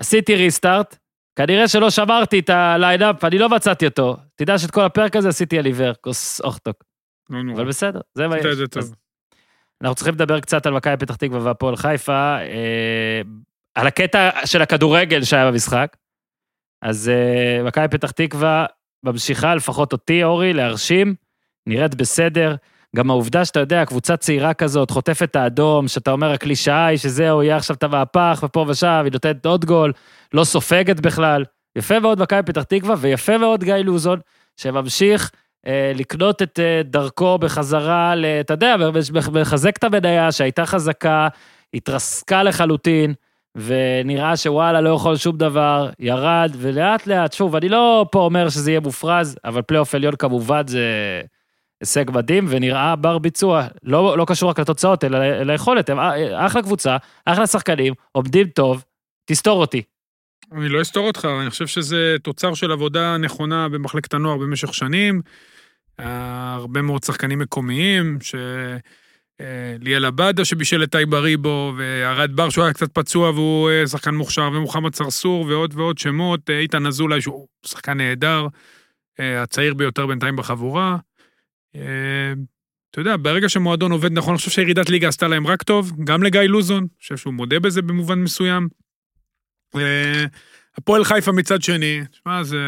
עשיתי restart, כנראה שלא שמרתי את ה line-up, אני לא מצאתי אותו. תדע שאת כל הפרק הזה עשיתי על עיוור, כוס אוחתוק. לא נורא. אבל בסדר, זה מה יש. אז אנחנו צריכים לדבר קצת על מכבי פתח תקווה והפועל חיפה, אה, על הקטע של הכדורגל שהיה במשחק. אז אה, מכבי פתח תקווה ממשיכה, לפחות אותי, אורי, להרשים, נראית בסדר. גם העובדה שאתה יודע, קבוצה צעירה כזאת, חוטפת את האדום, שאתה אומר, הקלישאה היא שזהו, יהיה עכשיו את המהפך, ופה ושם, היא נותנת עוד גול, לא סופגת בכלל. יפה מאוד מכבי פתח תקווה, ויפה מאוד גיא לוזון, שממשיך לקנות את אה, דרכו בחזרה, אתה יודע, מחזק את המניה שהייתה חזקה, התרסקה לחלוטין, ונראה שוואלה לא יכול שום דבר, ירד, ולאט לאט, שוב, אני לא פה אומר שזה יהיה מופרז, אבל פלייאוף עליון כמובן זה הישג מדהים, ונראה בר ביצוע. לא, לא קשור רק לתוצאות, אלא ליכולת, הם אה, אחלה קבוצה, אחלה שחקנים, עומדים טוב, תסתור אותי. אני לא אסתור אותך, אני חושב שזה תוצר של עבודה נכונה במחלקת הנוער במשך שנים. הרבה מאוד שחקנים מקומיים, ש... אה, ליאל עבדה שבישל את טייב בריבו, וארד בר שהוא היה קצת פצוע והוא אה, שחקן מוכשר, ומוחמד צרצור ועוד ועוד שמות, אה, איתן אזולאי שהוא שחקן נהדר, הצעיר ביותר בינתיים בחבורה. אתה יודע, ברגע שמועדון עובד נכון, אני חושב שירידת ליגה עשתה להם רק טוב, גם לגיא לוזון, אני חושב שהוא מודה בזה במובן מסוים. הפועל חיפה מצד שני, תשמע, זה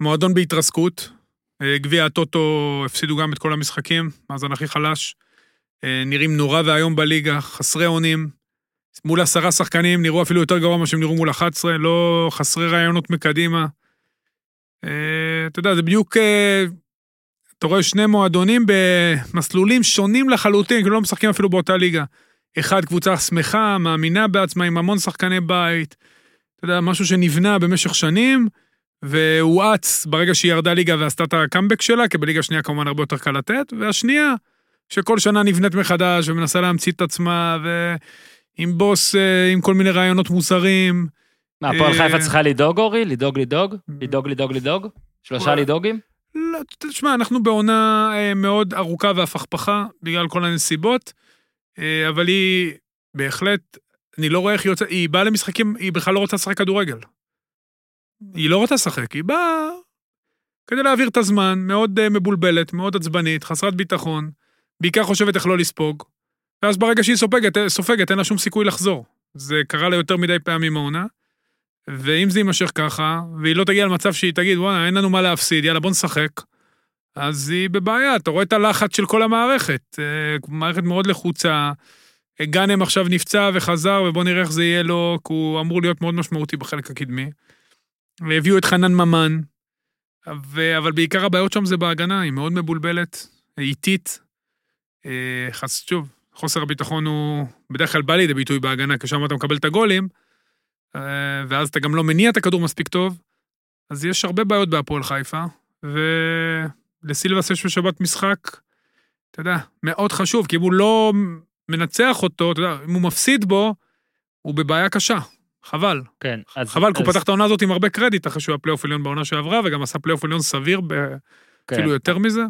מועדון בהתרסקות. אה, גביע הטוטו הפסידו גם את כל המשחקים, מאזן הכי חלש. אה, נראים נורא ואיום בליגה, חסרי אונים. מול עשרה שחקנים נראו אפילו יותר גרוע ממה שהם נראו מול 11, לא חסרי רעיונות מקדימה. אה, אתה יודע, זה בדיוק... אתה רואה שני מועדונים במסלולים שונים לחלוטין, כאילו לא משחקים אפילו באותה ליגה. אחד, קבוצה שמחה, מאמינה בעצמה, עם המון שחקני בית. אתה יודע, משהו שנבנה במשך שנים, והואץ ברגע שהיא ירדה ליגה ועשתה את הקאמבק שלה, כי בליגה השנייה כמובן הרבה יותר קל לתת, והשנייה, שכל שנה נבנית מחדש ומנסה להמציא את עצמה, ועם בוס אה, עם כל מיני רעיונות מוזרים. מה, הפועל אה, חיפה צריכה לדאוג, אורי? לדאוג, לדאוג? לדאוג, לדאוג, לדאוג? שלושה. לדאוגים? לא, תשמע, אנחנו בעונה אה, מאוד ארוכה והפכפכה, בגלל כל הנסיבות, אה, אבל היא בהחלט, אני לא רואה איך היא יוצאת, היא באה למשחקים, היא בכלל לא רוצה לשחק כדורגל. היא לא רוצה לשחק, היא באה כדי להעביר את הזמן, מאוד אה, מבולבלת, מאוד עצבנית, חסרת ביטחון, בעיקר חושבת איך לא לספוג, ואז ברגע שהיא סופגת, אה, סופגת, אין לה שום סיכוי לחזור. זה קרה לה יותר מדי פעמים העונה, ואם זה יימשך ככה, והיא לא תגיע למצב שהיא תגיד, וואלה, אין לנו מה להפסיד, יאללה, בוא נשחק, אז היא בבעיה, אתה רואה את הלחץ של כל המערכת, אה, מערכת מאוד לחוצה. גאנם עכשיו נפצע וחזר, ובוא נראה איך זה יהיה לו, כי הוא אמור להיות מאוד משמעותי בחלק הקדמי. והביאו את חנן ממן, ו- אבל בעיקר הבעיות שם זה בהגנה, היא מאוד מבולבלת, איטית. אה, חס, שוב, חוסר הביטחון הוא בדרך כלל בא לידי ביטוי בהגנה, כי שם אתה מקבל את הגולים, אה, ואז אתה גם לא מניע את הכדור מספיק טוב, אז יש הרבה בעיות בהפועל חיפה, ולסילבס יש בשבת משחק, אתה יודע, מאוד חשוב, כי אם הוא לא מנצח אותו, אתה יודע, אם הוא מפסיד בו, הוא בבעיה קשה. חבל. כן. אז- חבל, כי הוא אז- פתח את העונה הזאת עם הרבה קרדיט, אחרי שהוא היה פלייאוף עליון בעונה שעברה, וגם עשה פלייאוף עליון סביר, ב- כן. אפילו יותר מזה.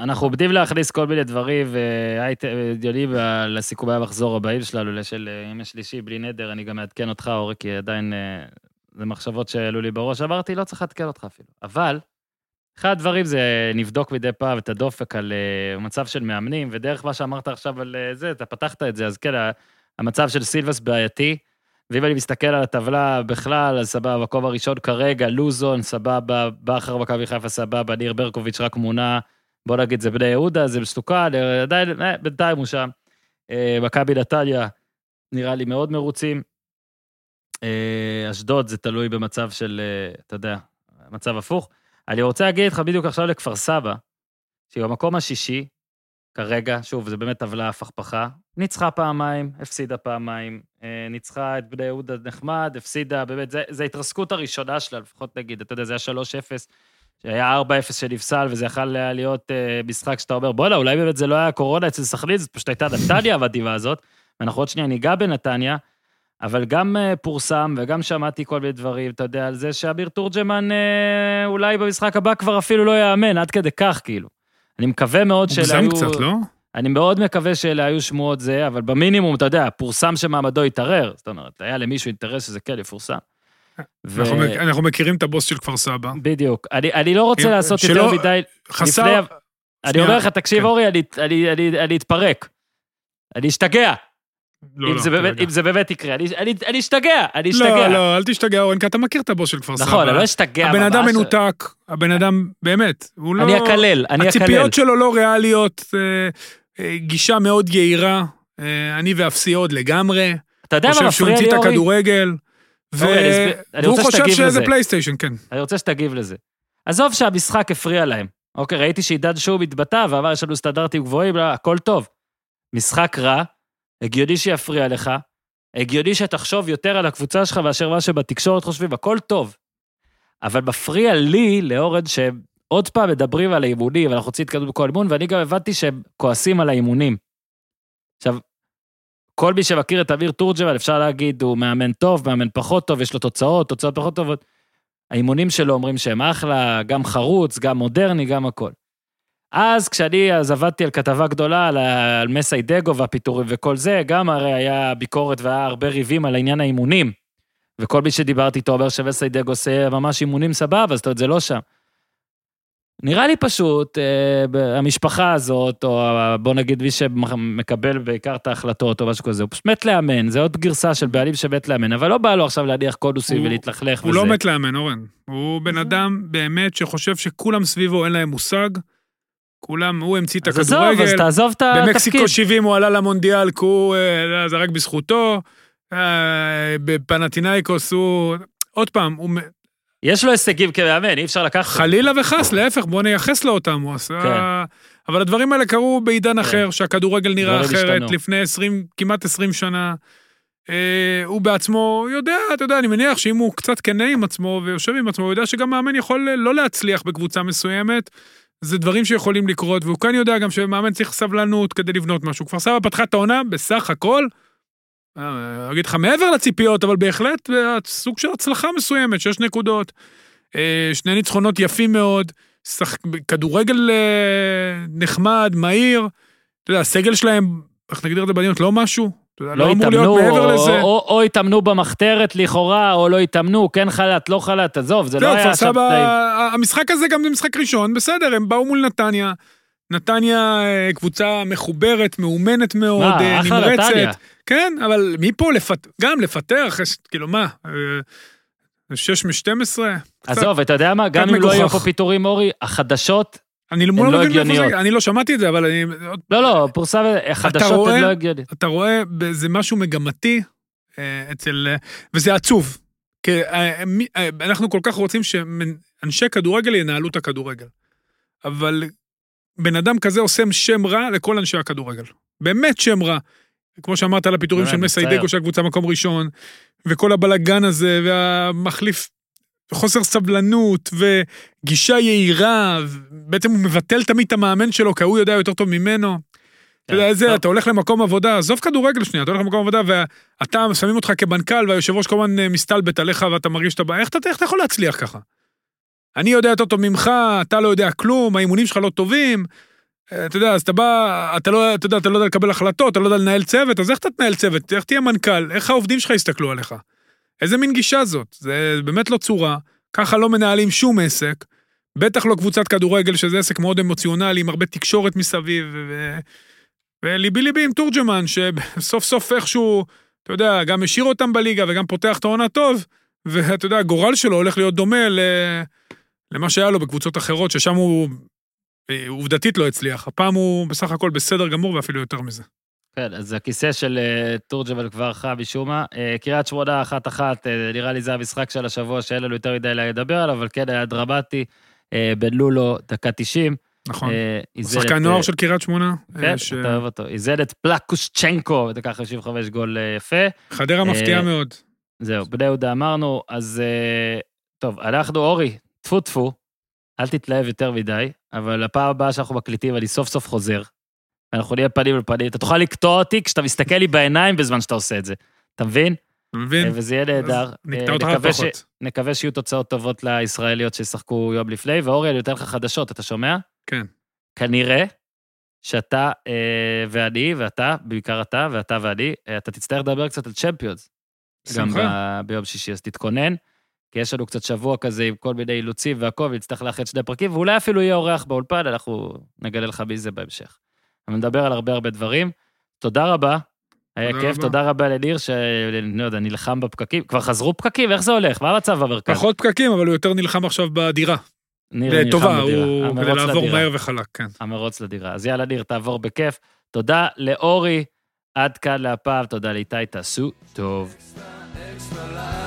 אנחנו עומדים להכניס כל מיני דברים, והייתם הגיוני לסיכומי המחזור הבאים שלנו, של אה, ימי שלישי בלי נדר, אני גם מעדכן אותך, אורי, כי עדיין אה, זה מחשבות שעלו לי בראש. אמרתי, לא צריך לעדכן אותך אפילו. אבל, אחד הדברים זה נבדוק מדי פעם את הדופק על אה, מצב של מאמנים, ודרך מה שאמרת עכשיו על זה, אתה פתחת את זה, אז כן, המצב של סילבס בעייתי. ואם אני מסתכל על הטבלה בכלל, אז סבבה, במקום הראשון כרגע, לוזון, סבבה, בכר מכבי חיפה, סבבה, ניר ברקוביץ' רק מונה, בוא נגיד, זה בני יהודה, זה מסוכן, אה, עדיין, אה, בינתיים הוא שם. אה, מכבי נתניה, נראה לי מאוד מרוצים. אשדוד, זה תלוי במצב של, אתה יודע, מצב הפוך. אני רוצה להגיד לך בדיוק עכשיו לכפר סבא, שהיא במקום השישי, כרגע, שוב, זה באמת טבלה הפכפכה, ניצחה פעמיים, הפסידה פעמיים, אה, ניצחה את בני יהודה נחמד, הפסידה, באמת, זה ההתרסקות הראשונה שלה, לפחות נגיד, אתה יודע, זה היה 3-0, שהיה 4-0 שנפסל, וזה יכול היה להיות אה, משחק שאתה אומר, בואנה, אולי באמת זה לא היה קורונה אצל סכנין, זאת פשוט הייתה נתניה המדהימה הזאת, ואנחנו עוד שנייה ניגע בנתניה, אבל גם אה, פורסם וגם שמעתי כל מיני דברים, אתה יודע, על זה שאביר תורג'מן אולי במשחק הבא כבר אפילו לא יאמן, עד כדי כך, כאילו. אני מקווה מאוד שאלה היו... קצת, לא? אני מאוד מקווה שאלה היו שמועות זה, אבל במינימום, אתה יודע, פורסם שמעמדו יתערער. זאת אומרת, היה למישהו אינטרס שזה כן יפורסם. ו- אנחנו מכ- אנחנו מכירים את הבוס של כפר סבא. בדיוק. אני, אני לא רוצה אם- לעשות שלא- יותר מדי... חסר... לפני- אני אומר לך, תקשיב, כן. אורי, אני, אני, אני, אני אתפרק. אני אשתגע, לא, אם, לא, זה באמת, רגע. אם זה באמת יקרה. אני, אני, אני אשתגע, אני אשתגע. לא, לא, אל תשתגע, אורן, כי אתה מכיר את הבוס של כפר סבא. נכון, אני לא אשתגע. הבן אדם ממש. מנותק, הבן אדם, באמת, הוא לא... אני אקלל, אני אקלל. הציפיות שלו לא ריאליות, אה, אה, גישה מאוד יהירה, אה, אני ואפסי עוד לגמרי. אתה יודע מה חושב שהוא מפריע המציא לי, את אורי? הכדורגל. ו- אורי, אני אסביר- אני והוא חושב שזה. פלייסטיישן, כן. אני רוצה שתגיב לזה. עזוב שהמשחק הפריע להם. אוקיי, ראיתי שעידן שוב התבטא ואמר, יש לנו סטנדרטים גבוהים, לא, הכל טוב. משחק רע, הגיוני שיפריע לך, הגיוני שתחשוב יותר על הקבוצה שלך מאשר מה שבתקשורת חושבים, הכל טוב. אבל מפריע לי, לאורן, שהם עוד פעם מדברים על האימונים, ואנחנו רוצים להתקדם בכל אימון, ואני גם הבנתי שהם כועסים על האימונים. עכשיו, כל מי שמכיר את אמיר תורג'מן, אפשר להגיד, הוא מאמן טוב, מאמן פחות טוב, יש לו תוצאות, תוצאות פחות טובות. האימונים שלו אומרים שהם אחלה, גם חרוץ, גם מודרני, גם הכל. אז כשאני אז עבדתי על כתבה גדולה על, על מסיידגו והפיטורים וכל זה, גם הרי היה ביקורת והיה הרבה ריבים על העניין האימונים. וכל מי שדיברתי איתו אומר שמסיידגו עושה ממש אימונים סבבה, זאת אומרת, זה לא שם. נראה לי פשוט, אה, המשפחה הזאת, או בוא נגיד מי שמקבל בעיקר את ההחלטות או משהו כזה, הוא פשוט מת לאמן, זה עוד גרסה של בעלים שמת לאמן, אבל לא בא לו עכשיו להניח קונוסים הוא- ולהתלכלך הוא וזה. לא מת לאמן, אורן. הוא בן אדם באמת שחושב שכולם סביבו אין להם מושג. כולם, הוא המציא את אז עזוב, אז הכדורגל. תעזוב את התפקיד. במקסיקו 70 הוא עלה למונדיאל, כי הוא, אה, זה רק בזכותו. אה, בפנטינאיקוס הוא... עוד פעם, הוא... יש לו הישגים כמאמן, אי אפשר לקחת. חלילה וחס, להפך, בוא נייחס לו אותם, הוא עשה... כן. אבל הדברים האלה קרו בעידן אחר, שהכדורגל נראה אחרת, השתנו. לפני 20, כמעט 20 שנה. אה, הוא בעצמו יודע, אתה יודע, אני מניח שאם הוא קצת כנה עם עצמו ויושב עם עצמו, הוא יודע שגם מאמן יכול לא להצליח בקבוצה מסוימת. זה דברים שיכולים לקרות, והוא כאן יודע גם שמאמן צריך סבלנות כדי לבנות משהו. כפר סבא פתחה את העונה בסך הכל, אה, אגיד לך מעבר לציפיות, אבל בהחלט אה, סוג של הצלחה מסוימת, שש נקודות, אה, שני ניצחונות יפים מאוד, שח... כדורגל נחמד, מהיר, אתה יודע, הסגל שלהם, איך נגדיר את זה בעדינות, לא משהו, לא לא התאמנו, או, התאמנו במחתרת לכאורה, או לא התאמנו, כן חל"ת, לא חל"ת, עזוב, זה לא זהו, היה עכשיו תנאים. המשחק הזה גם זה משחק ראשון, בסדר, הם באו מול נתניה. נתניה אה, קבוצה מחוברת, מאומנת מאוד, אה, נמרצת. כן, אבל מפה לפת... גם לפטר, אחרי כאילו מה, אה, שש מ-12? עזוב, אתה יודע מה, גם אם לא. יהיו פה פיטורים, אורי, החדשות, אני לא לא מבין מאיפה אני לא שמעתי את זה, אבל אני... לא, לא, פורסם, החדשות רואה? הן לא הגיוניות. אתה רואה, זה משהו מגמתי אה, אצל... אה, וזה עצוב. כי אה, אנחנו כל כך רוצים שאנשי כדורגל ינהלו את הכדורגל. אבל בן אדם כזה עושה שם רע לכל אנשי הכדורגל. באמת שם רע. כמו שאמרת על הפיטורים של. מסיידגו, שהקבוצה מקום ראשון, וכל הבלגן הזה, והמחליף, חוסר סבלנות, וגישה יהירה, בעצם הוא מבטל תמיד את המאמן שלו, כי הוא יודע יותר טוב ממנו. אתה יודע, טוב. אתה הולך למקום עבודה, עזוב כדורגל שנייה, אתה הולך למקום עבודה, ואתה, שמים אותך כמנכ"ל, והיושב ראש כל הזמן אה, מסתלבט עליך, ואתה מרגיש שאתה בא, איך אתה איך אתה יכול להצליח ככה? אני יודע יותר טוב ממך, אתה לא יודע כלום, האימונים שלך לא טובים. אה, אתה יודע, אז אתה בא, אתה לא, אתה יודע, אתה לא יודע לקבל החלטות, אתה לא יודע לנהל צוות, אז איך אתה תנהל צוות? איך תהיה מנכ"ל? איך העובדים שלך יסתכלו עליך? איזה מין גישה זאת? זה באמת לא צורה, ככה לא מנהלים שום עסק, בטח לא קבוצת כדורגל, שזה עסק מאוד אמוציונלי, עם הרבה תקשורת מסביב, ו... וליבי ליבי עם תורג'מן, שסוף סוף איכשהו, אתה יודע, גם השאיר אותם בליגה וגם פותח את העונה טוב, ואתה יודע, הגורל שלו הולך להיות דומה ל... למה שהיה לו בקבוצות אחרות, ששם הוא אה, עובדתית לא הצליח. הפעם הוא בסך הכל בסדר גמור ואפילו יותר מזה. כן, אז הכיסא של אה, תורג'בל כבר חם משום מה. אה, קריית שמונה, אחת-אחת, אה, נראה לי זה המשחק של השבוע שאין לנו יותר מדי לדבר עליו, אבל כן היה דרמטי. בן לולו, דקה 90. נכון. שחקן נוער של קריית שמונה. כן, ש- אתה אוהב אותו. איזן את פלקושצ'נקו, בדקה 55 גול יפה. חדרה מפתיעה מאוד. זהו, בני יהודה אמרנו, אז טוב, אנחנו, אורי, טפו טפו, אל תתלהב יותר מדי, אבל הפעם הבאה שאנחנו מקליטים, אני סוף סוף חוזר. אנחנו נהיה פנים אל פנים, אתה תוכל לקטוע אותי כשאתה מסתכל לי בעיניים בזמן שאתה עושה את זה. אתה מבין? אתה מבין? אה, וזה יהיה נהדר. נקטע אה, אותך נקווה ש-. נקווה שיהיו תוצאות טובות לישראליות שישחקו יום לפני, ואורי, אני נותן לך חדשות, אתה שומע? כן. כנראה שאתה אה, ואני, ואתה, בעיקר אתה, ואתה ואני, אה, אתה תצטרך לדבר קצת על צ'מפיונס. גם. ב- ביום שישי, אז תתכונן, כי יש לנו קצת שבוע כזה עם כל מיני אילוצים והכל, ונצטרך לאחד שני פרקים, ואולי אפילו יהיה אורח באולפן, אנחנו נגלה לך מי זה בהמשך. אבל נדבר על הרבה הרבה דברים. תודה רבה, היה תודה כיף, רבה. תודה רבה לניר, שאני לא יודע, נלחם בפקקים. כבר חזרו פקקים, איך זה הולך? מה המצב במרכז? פחות פקקים, אבל הוא יותר נלחם עכשיו בדירה. ניר נלחם לטובה, בדירה. הוא כדי לעבור לדירה. מהר וחלק, כן. המרוץ לדירה. אז יאללה, ניר, תעבור בכיף. תודה לאורי, עד כאן להפעם, תודה לאיתי, תעשו טוב. Extra special